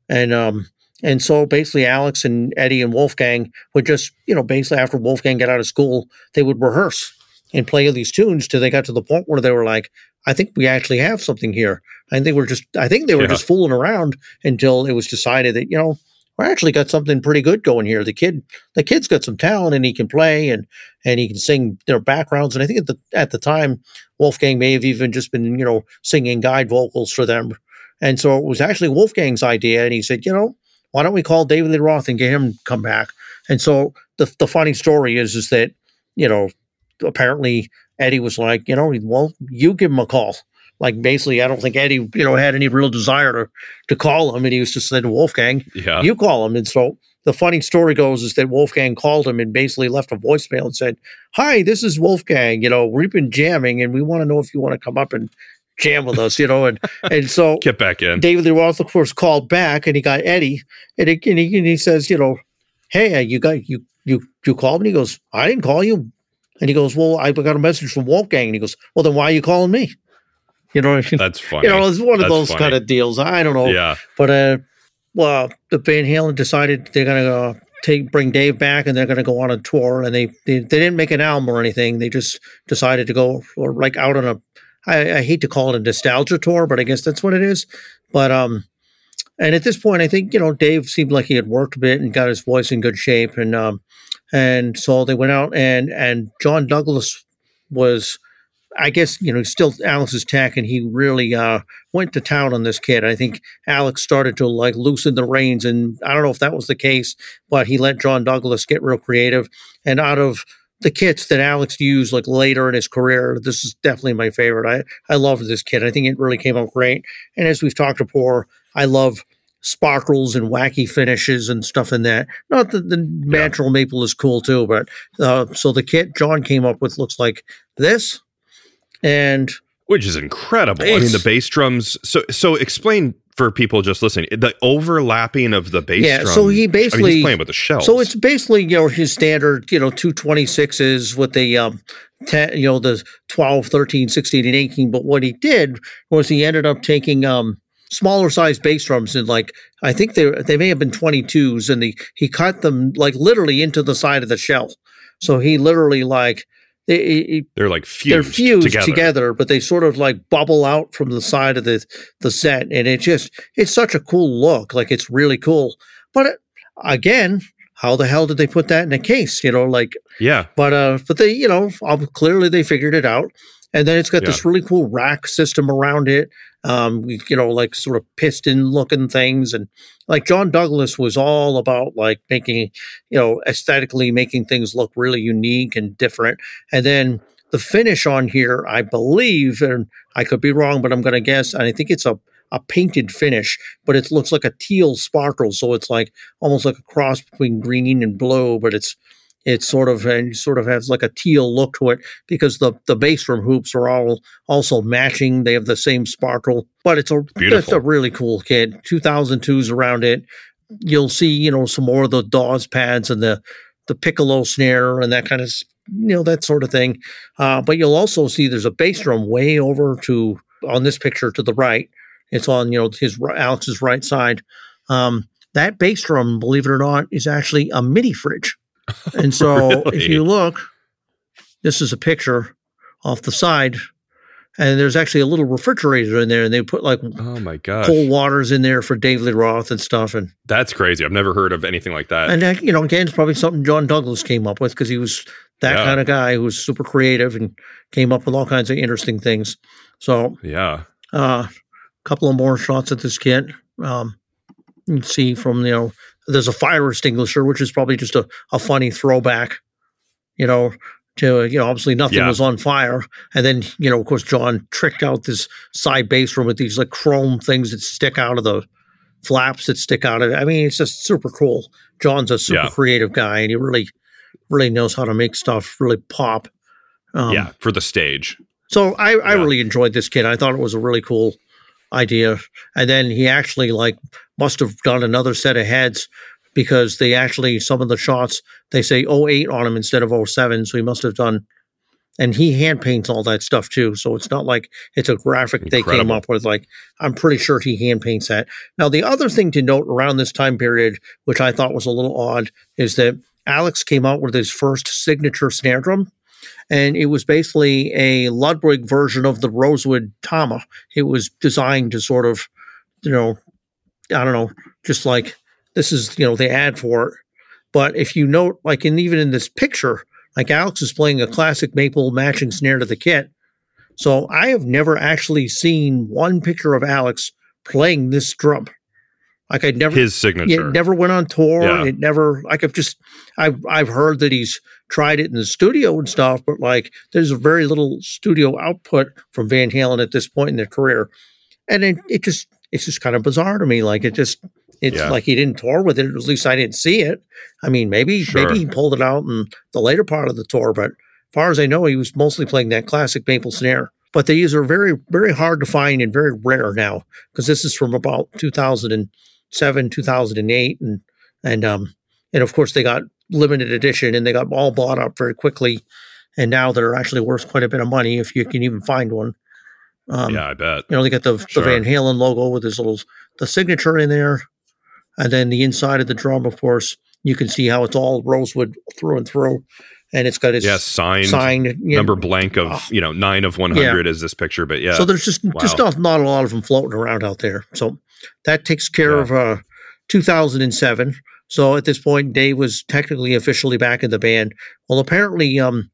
and um, and so basically, Alex and Eddie and Wolfgang would just, you know, basically after Wolfgang got out of school, they would rehearse and play these tunes till they got to the point where they were like, I think we actually have something here. I think we're just, I think they were yeah. just fooling around until it was decided that, you know, we actually got something pretty good going here. The kid, the kid's got some talent and he can play and, and he can sing their backgrounds. And I think at the, at the time, Wolfgang may have even just been, you know, singing guide vocals for them. And so it was actually Wolfgang's idea. And he said, you know, why don't we call David Lee Roth and get him come back? And so the the funny story is is that you know apparently Eddie was like, you know, well, you give him a call. Like basically, I don't think Eddie, you know, had any real desire to to call him, and he was just saying, to Wolfgang, yeah. you call him. And so the funny story goes is that Wolfgang called him and basically left a voicemail and said, "Hi, this is Wolfgang. You know, we've been jamming, and we want to know if you want to come up and jam with us, you know, and and so get back in. David Lee Roth, of course, called back, and he got Eddie, and, it, and, he, and he says, you know, hey, you got you you you called me. He goes, I didn't call you, and he goes, well, I got a message from Wolfgang, and he goes, well, then why are you calling me? You know, that's funny. You know, it's one of That's those funny. kind of deals. I don't know. Yeah, but uh, well, the Van Halen decided they're gonna uh, take bring Dave back, and they're gonna go on a tour, and they, they they didn't make an album or anything. They just decided to go or like out on a I, I hate to call it a nostalgia tour, but I guess that's what it is. But um, and at this point, I think you know Dave seemed like he had worked a bit and got his voice in good shape, and um, and so they went out and and John Douglas was, I guess you know still Alex's tech, and he really uh, went to town on this kid. I think Alex started to like loosen the reins, and I don't know if that was the case, but he let John Douglas get real creative, and out of the kits that Alex used like later in his career, this is definitely my favorite. I, I love this kit. I think it really came out great. And as we've talked before, I love sparkles and wacky finishes and stuff in that. Not that the natural yeah. maple is cool too, but uh, so the kit John came up with looks like this. And which is incredible. I mean, the bass drums. So, so explain for people just listening the overlapping of the bass drums. yeah, drum. So he basically I mean, he's playing with the shells. So it's basically you know his standard you know two twenty sixes with the um 10, you know the 12, 13, 16, and 18. But what he did was he ended up taking um smaller size bass drums and like I think they they may have been 22s and the he cut them like literally into the side of the shell. So he literally like they, they're like fused they're fused together. together. but they sort of like bubble out from the side of the the set, and it just it's such a cool look. Like it's really cool. But it, again, how the hell did they put that in a case? You know, like yeah. But uh, but they you know clearly they figured it out, and then it's got yeah. this really cool rack system around it um, you know, like sort of piston looking things. And like John Douglas was all about like making, you know, aesthetically making things look really unique and different. And then the finish on here, I believe, and I could be wrong, but I'm going to guess, and I think it's a, a painted finish, but it looks like a teal sparkle. So it's like almost like a cross between green and blue, but it's it sort of and sort of has like a teal look to it because the the bass drum hoops are all also matching. They have the same sparkle, but it's a Beautiful. it's a really cool kit. 2002s around it. You'll see you know some more of the Dawes pads and the the piccolo snare and that kind of you know that sort of thing. Uh, but you'll also see there's a bass drum way over to on this picture to the right. It's on you know his Alex's right side. Um, that bass drum, believe it or not, is actually a MIDI fridge. And so really? if you look, this is a picture off the side, and there's actually a little refrigerator in there, and they put like oh my god cold waters in there for Dave Lee Roth and stuff. And that's crazy. I've never heard of anything like that. And that, you know, again, it's probably something John Douglas came up with because he was that yeah. kind of guy who was super creative and came up with all kinds of interesting things. So yeah, a uh, couple of more shots at this kit. Um, you can see from you know there's a fire extinguisher, which is probably just a, a funny throwback, you know, to, you know, obviously nothing yeah. was on fire. And then, you know, of course, John tricked out this side bass room with these like chrome things that stick out of the flaps that stick out of it. I mean, it's just super cool. John's a super yeah. creative guy and he really, really knows how to make stuff really pop. Um, yeah, for the stage. So I, I yeah. really enjoyed this kid. I thought it was a really cool idea. And then he actually like must have done another set of heads because they actually some of the shots they say 08 on him instead of 07. So he must have done and he hand paints all that stuff too. So it's not like it's a graphic Incredible. they came up with. Like I'm pretty sure he hand paints that. Now the other thing to note around this time period, which I thought was a little odd, is that Alex came out with his first signature snare drum and it was basically a Ludwig version of the Rosewood Tama. It was designed to sort of, you know, I don't know, just like this is, you know, the ad for it. But if you note, like, in even in this picture, like Alex is playing a classic maple matching snare to the kit. So I have never actually seen one picture of Alex playing this drum. Like I never his signature. It never went on tour. Yeah. It never like I've just I've I've heard that he's tried it in the studio and stuff, but like there's very little studio output from Van Halen at this point in their career, and it, it just it's just kind of bizarre to me. Like it just it's yeah. like he didn't tour with it. At least I didn't see it. I mean, maybe sure. maybe he pulled it out in the later part of the tour, but as far as I know, he was mostly playing that classic maple snare. But these are very very hard to find and very rare now because this is from about 2007, 2008, and and um and of course they got limited edition and they got all bought up very quickly. And now they're actually worth quite a bit of money if you can even find one. Um, yeah, I bet. You know, they got the, sure. the Van Halen logo with his little the signature in there, and then the inside of the drum, of course, you can see how it's all rosewood through and through, and it's got its yeah signed signed number know, blank of uh, you know nine of one hundred yeah. is this picture, but yeah. So there's just wow. just not not a lot of them floating around out there. So that takes care yeah. of uh, 2007. So at this point, Dave was technically officially back in the band. Well, apparently, um,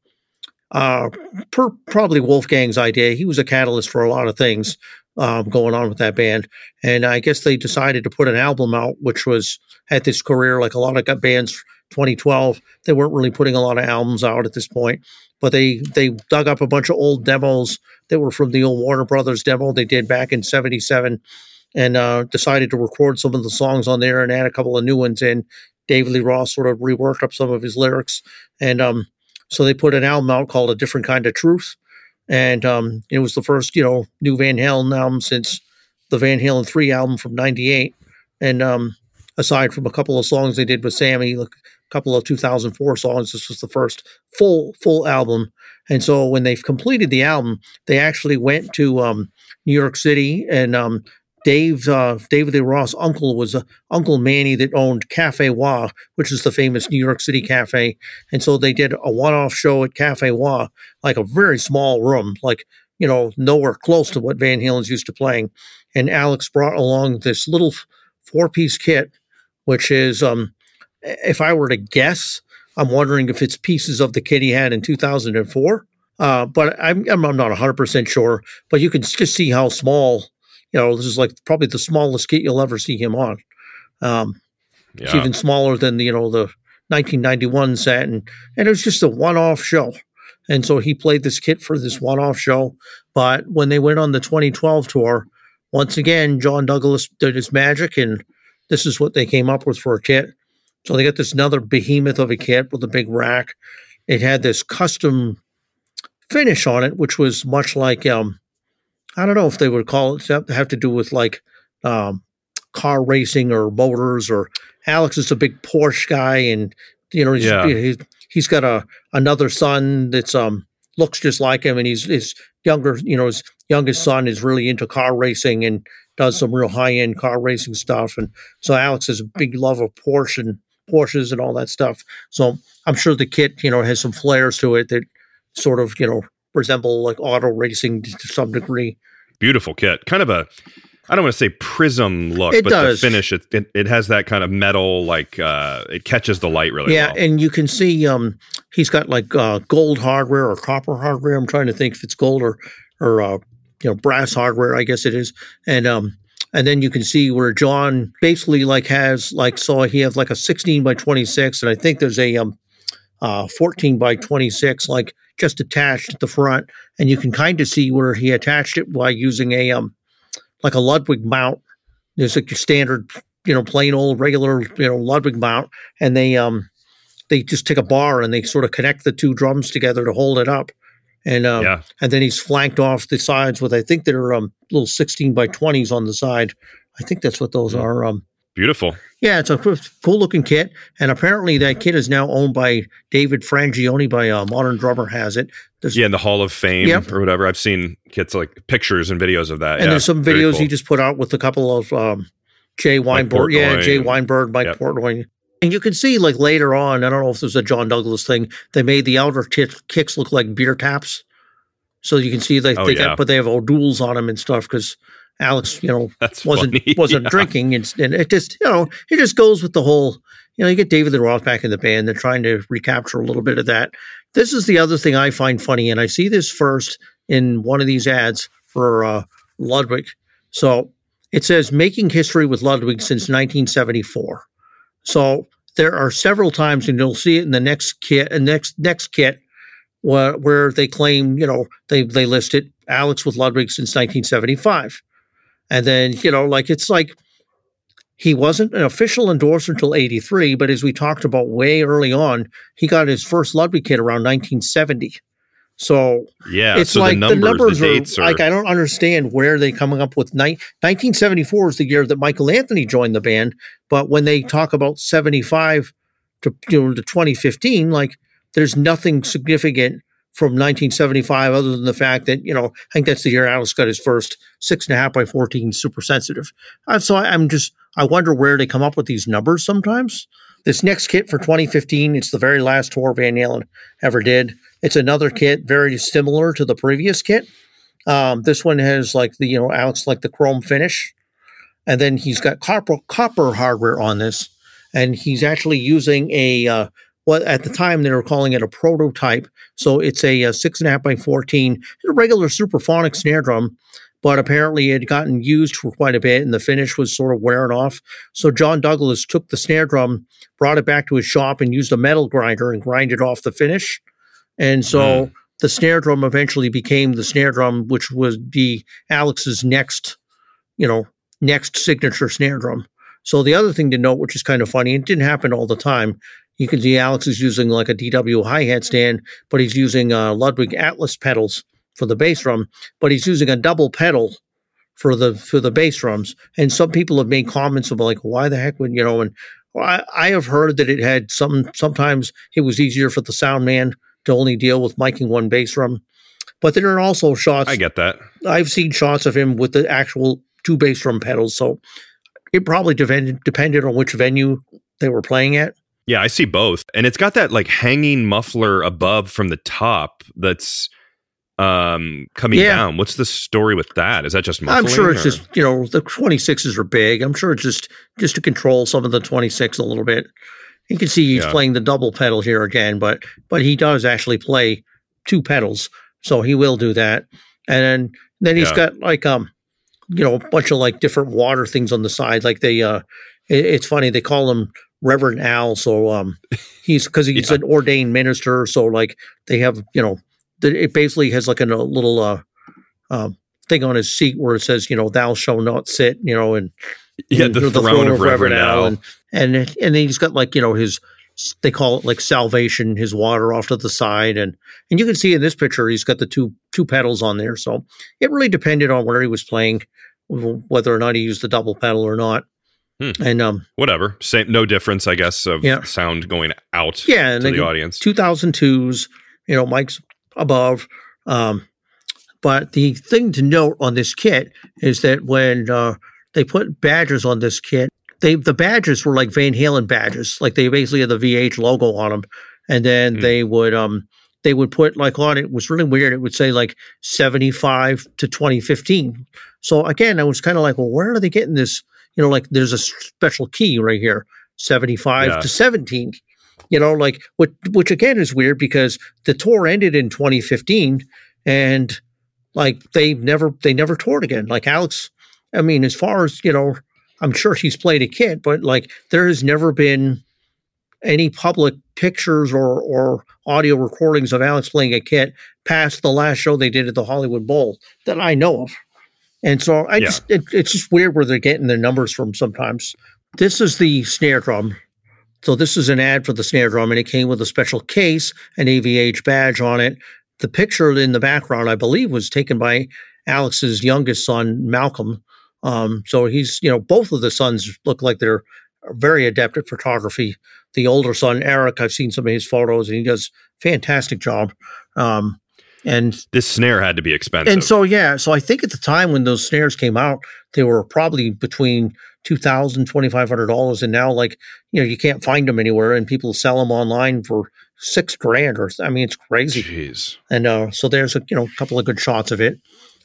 uh, per, probably Wolfgang's idea. He was a catalyst for a lot of things um, going on with that band, and I guess they decided to put an album out, which was at this career like a lot of bands. 2012, they weren't really putting a lot of albums out at this point, but they they dug up a bunch of old demos that were from the old Warner Brothers demo they did back in '77 and uh, decided to record some of the songs on there and add a couple of new ones in. David Lee Roth sort of reworked up some of his lyrics, and um, so they put an album out called "A Different Kind of Truth," and um, it was the first, you know, new Van Halen album since the Van Halen three album from '98, and um, aside from a couple of songs they did with Sammy, a couple of 2004 songs, this was the first full full album. And so when they've completed the album, they actually went to um, New York City and um, Dave uh, David Lee Roth's uncle was uh, Uncle Manny that owned Cafe Wha, which is the famous New York City cafe, and so they did a one-off show at Cafe Wha, like a very small room, like you know nowhere close to what Van Halen's used to playing. And Alex brought along this little four-piece kit, which is, um, if I were to guess, I'm wondering if it's pieces of the kit he had in 2004. Uh, but I'm, I'm not 100% sure. But you can just see how small you know, this is like probably the smallest kit you'll ever see him on. Um, yeah. It's even smaller than the, you know the 1991 set, and and it was just a one-off show. And so he played this kit for this one-off show. But when they went on the 2012 tour, once again, John Douglas did his magic, and this is what they came up with for a kit. So they got this another behemoth of a kit with a big rack. It had this custom finish on it, which was much like um, I don't know if they would call it have to do with like um, car racing or motors or Alex is a big Porsche guy and you know he's, yeah. he's, he's got a another son that's um looks just like him and he's his younger you know his youngest son is really into car racing and does some real high end car racing stuff and so Alex has a big love of Porsche and Porsches and all that stuff so I'm sure the kit you know has some flares to it that sort of you know resemble like auto racing to some degree. Beautiful kit, kind of a I don't want to say prism look, it but does. the finish it, it, it has that kind of metal like uh it catches the light really yeah, well. and you can see um he's got like uh gold hardware or copper hardware. I'm trying to think if it's gold or or uh you know brass hardware, I guess it is. And um and then you can see where John basically like has like saw he has like a 16 by 26 and I think there's a um uh 14 by 26 like just attached at the front, and you can kind of see where he attached it by using a um like a Ludwig mount. There's like a standard, you know, plain old regular, you know, Ludwig mount, and they um they just take a bar and they sort of connect the two drums together to hold it up. And um, yeah. and then he's flanked off the sides with I think they're um little 16 by 20s on the side. I think that's what those mm-hmm. are. Um, Beautiful. Yeah, it's a cool looking kit, and apparently that kit is now owned by David Frangioni. By uh, Modern Drummer has it. There's, yeah, in the Hall of Fame yep. or whatever. I've seen kits like pictures and videos of that. And yeah, there's some videos cool. he just put out with a couple of um, Jay Weinberg. Yeah, Jay Weinberg, Mike yep. Portnoy. And you can see like later on, I don't know if there's a John Douglas thing. They made the outer t- kicks look like beer taps, so you can see they, oh, they yeah. got, but they have O'Douls on them and stuff because Alex, you know, That's wasn't wasn't yeah. drinking, and, and, it just you know it just goes with the whole. You know, you get David Lee Roth back in the band. They're trying to recapture a little bit of that. This is the other thing I find funny, and I see this first in one of these ads for uh, Ludwig. So it says making history with Ludwig since 1974. So there are several times, and you'll see it in the next kit, and next next kit, where, where they claim, you know, they they listed Alex with Ludwig since 1975, and then you know, like it's like he wasn't an official endorser until 83, but as we talked about way early on, he got his first Ludwig kit around 1970. So yeah, it's so like the numbers, the numbers the are, are, like I don't understand where they coming up with ni- 1974 is the year that Michael Anthony joined the band, but when they talk about 75 to you know to 2015, like there's nothing significant from 1975 other than the fact that you know I think that's the year Alex got his first six and a half by 14 super sensitive. So I, I'm just I wonder where they come up with these numbers sometimes. This next kit for 2015, it's the very last tour Van Halen ever did. It's another kit very similar to the previous kit. Um, this one has like the, you know, Alex like the chrome finish. And then he's got copper, copper hardware on this. And he's actually using a, uh, what at the time they were calling it a prototype. So it's a, a six and a half by 14, a regular Supraphonic snare drum but apparently it had gotten used for quite a bit and the finish was sort of wearing off. So John Douglas took the snare drum, brought it back to his shop, and used a metal grinder and grinded off the finish. And so mm. the snare drum eventually became the snare drum, which would be Alex's next, you know, next signature snare drum. So the other thing to note, which is kind of funny, it didn't happen all the time. You can see Alex is using like a DW hi hat stand, but he's using uh, Ludwig Atlas pedals for the bass drum, but he's using a double pedal for the for the bass drums. And some people have made comments about like, why the heck would you know? And I, I have heard that it had some. Sometimes it was easier for the sound man to only deal with miking one bass drum. But there are also shots. I get that. I've seen shots of him with the actual two bass drum pedals. So it probably depended depended on which venue they were playing at. Yeah, I see both. And it's got that like hanging muffler above from the top that's um coming yeah. down. What's the story with that? Is that just I'm sure it's or? just, you know, the 26s are big. I'm sure it's just just to control some of the 26 a little bit. You can see he's yeah. playing the double pedal here again, but but he does actually play two pedals, so he will do that. And then then he's yeah. got like um you know a bunch of like different water things on the side. Like they uh it, it's funny they call him Reverend Al. So um he's because he's yeah. an ordained minister. So like they have you know the, it basically has like a, a little uh, uh thing on his seat where it says you know thou shall not sit you know and yeah, the, the, throne, throne, of, Reverend, Reverend Al, and, and and he's got like you know his they call it like salvation, his water off to the side, and and you can see in this picture he's got the two two pedals on there. So it really depended on where he was playing, whether or not he used the double pedal or not. Hmm. And um, whatever, same, no difference, I guess, of yeah. sound going out. Yeah, to the audience. Two thousand twos, you know, Mike's above. Um, but the thing to note on this kit is that when uh, they put badges on this kit, they the badges were like Van Halen badges, like they basically had the VH logo on them, and then mm. they would um they would put like on it was really weird. It would say like seventy five to twenty fifteen. So again, I was kind of like, well, where are they getting this? You know, like there's a special key right here, seventy five yeah. to seventeen. You know, like which which again is weird because the tour ended in 2015 and like they never they never toured again. Like Alex, I mean, as far as, you know, I'm sure he's played a kit, but like there has never been any public pictures or or audio recordings of Alex playing a kit past the last show they did at the Hollywood Bowl that I know of. And so I yeah. just it, it's just weird where they're getting their numbers from sometimes. This is the snare drum so this is an ad for the snare drum, and it came with a special case, an AVH badge on it. The picture in the background, I believe, was taken by Alex's youngest son, Malcolm. Um, so he's, you know, both of the sons look like they're very adept at photography. The older son, Eric, I've seen some of his photos, and he does fantastic job. Um, and this snare had to be expensive. And so, yeah, so I think at the time when those snares came out, they were probably between two thousand, twenty five hundred dollars, and now like you know you can't find them anywhere, and people sell them online for six grand or I mean it's crazy. Jeez. And uh, so there's a you know a couple of good shots of it.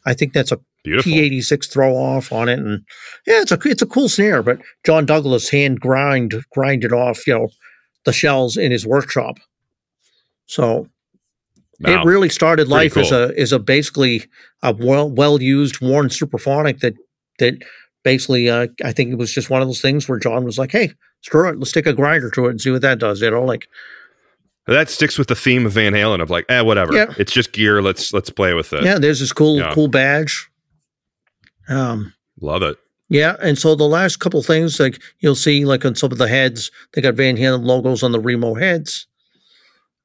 I think that's a P eighty six throw off on it, and yeah, it's a it's a cool snare. But John Douglas hand grind grinded off you know the shells in his workshop. So It really started life cool. as a as a basically a well well used worn Supraphonic that that basically, uh, I think it was just one of those things where John was like, "Hey, screw it, let's take a grinder to it and see what that does." You know, like that sticks with the theme of Van Halen of like, eh, whatever. Yeah. It's just gear. Let's let's play with it. Yeah, there's this cool yeah. cool badge. Um, love it. Yeah, and so the last couple things, like you'll see, like on some of the heads, they got Van Halen logos on the Remo heads,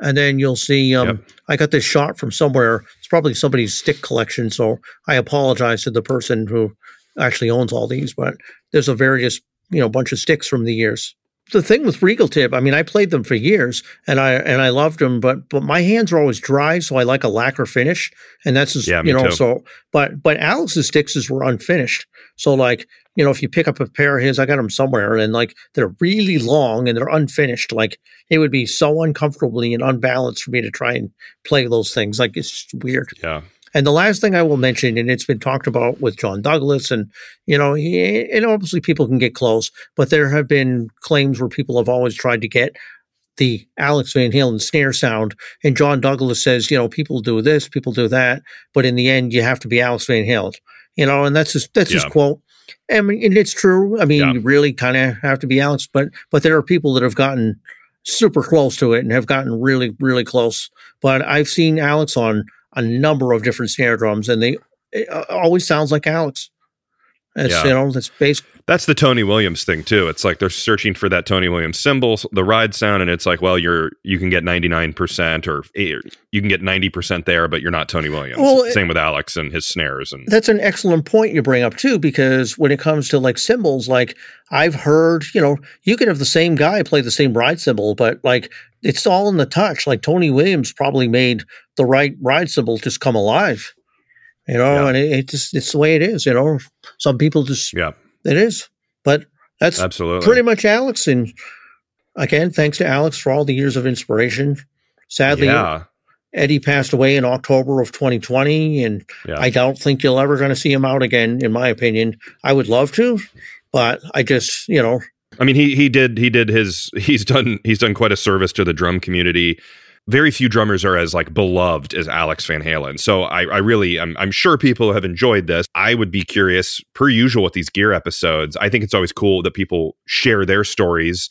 and then you'll see. Um, yep. I got this shot from somewhere. It's probably somebody's stick collection, so I apologize to the person who actually owns all these. But there's a various, you know, bunch of sticks from the years the thing with Regal Tip, I mean, I played them for years and I and I loved them, but but my hands are always dry, so I like a lacquer finish, and that's just, yeah, you know. Too. So, but but Alex's sticks were unfinished, so like you know, if you pick up a pair of his, I got them somewhere, and like they're really long and they're unfinished. Like it would be so uncomfortably and unbalanced for me to try and play those things. Like it's just weird. Yeah. And the last thing I will mention, and it's been talked about with John Douglas, and you know, he, and obviously people can get close, but there have been claims where people have always tried to get the Alex Van Halen snare sound, and John Douglas says, you know, people do this, people do that, but in the end, you have to be Alex Van Halen, you know, and that's his that's yeah. his quote. I mean, and it's true. I mean, yeah. you really kind of have to be Alex, but but there are people that have gotten super close to it and have gotten really really close. But I've seen Alex on a number of different snare drums, and they uh, always sounds like Alex. That's yeah. you know that's based. That's the Tony Williams thing too. It's like they're searching for that Tony Williams cymbal, the ride sound, and it's like, well, you're you can get ninety nine percent or eh, you can get ninety percent there, but you're not Tony Williams. Well, Same with Alex and his snares. And that's an excellent point you bring up too, because when it comes to like cymbals, like I've heard, you know, you can have the same guy play the same ride cymbal, but like it's all in the touch. Like Tony Williams probably made the right ride cymbal just come alive you know, yeah. and it, it, just it's the way it is. You know, some people just yeah, it is. But that's absolutely pretty much Alex. And again, thanks to Alex for all the years of inspiration. Sadly, yeah. Eddie passed away in October of 2020, and yeah. I don't think you'll ever going to see him out again. In my opinion, I would love to, but I just you know. I mean, he he did he did his he's done he's done quite a service to the drum community very few drummers are as like beloved as Alex Van Halen. So I, I really, I'm, I'm sure people have enjoyed this. I would be curious, per usual with these gear episodes. I think it's always cool that people share their stories,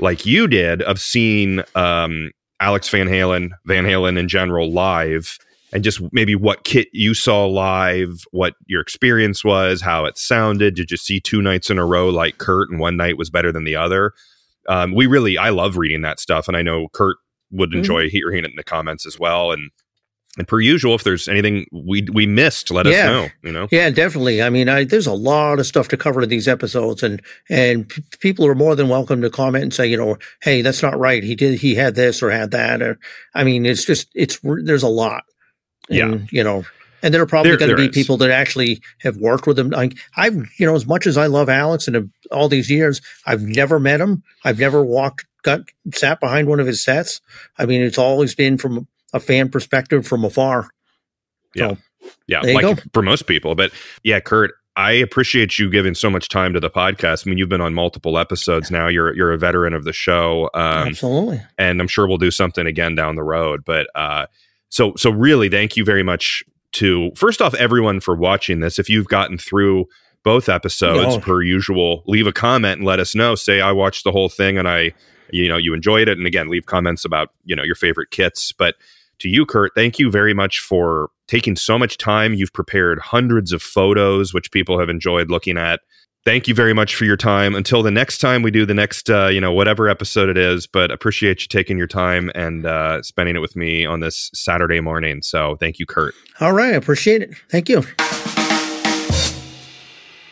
like you did, of seeing um, Alex Van Halen, Van Halen in general live, and just maybe what kit you saw live, what your experience was, how it sounded. Did you see two nights in a row like Kurt, and one night was better than the other? Um, we really, I love reading that stuff, and I know Kurt would mm-hmm. enjoy mm-hmm. hearing it in the comments as well. And and per usual, if there's anything we we missed, let yeah. us know. You know, yeah, definitely. I mean, I, there's a lot of stuff to cover in these episodes, and and p- people are more than welcome to comment and say, you know, hey, that's not right. He did, he had this or had that, or I mean, it's just it's there's a lot. And, yeah, you know, and there are probably going to be is. people that actually have worked with him. Like I've, you know, as much as I love Alex and all these years, I've never met him. I've never walked got sat behind one of his sets. I mean, it's always been from a fan perspective from afar. So, yeah, yeah, like for most people. But yeah, Kurt, I appreciate you giving so much time to the podcast. I mean, you've been on multiple episodes now. You're you're a veteran of the show, um, absolutely, and I'm sure we'll do something again down the road. But uh, so so really, thank you very much to first off everyone for watching this. If you've gotten through both episodes no. per usual, leave a comment and let us know. Say I watched the whole thing and I you know you enjoyed it. And again leave comments about you know your favorite kits. But to you kurt thank you very much for taking so much time. You've prepared hundreds of photos which people have enjoyed looking at. Thank you very much for your time. Until the next time we do the next uh, you know whatever episode it is but appreciate you taking your time and uh, spending it with me on this saturday morning. So thank you kurt. All right. Appreciate it. Thank you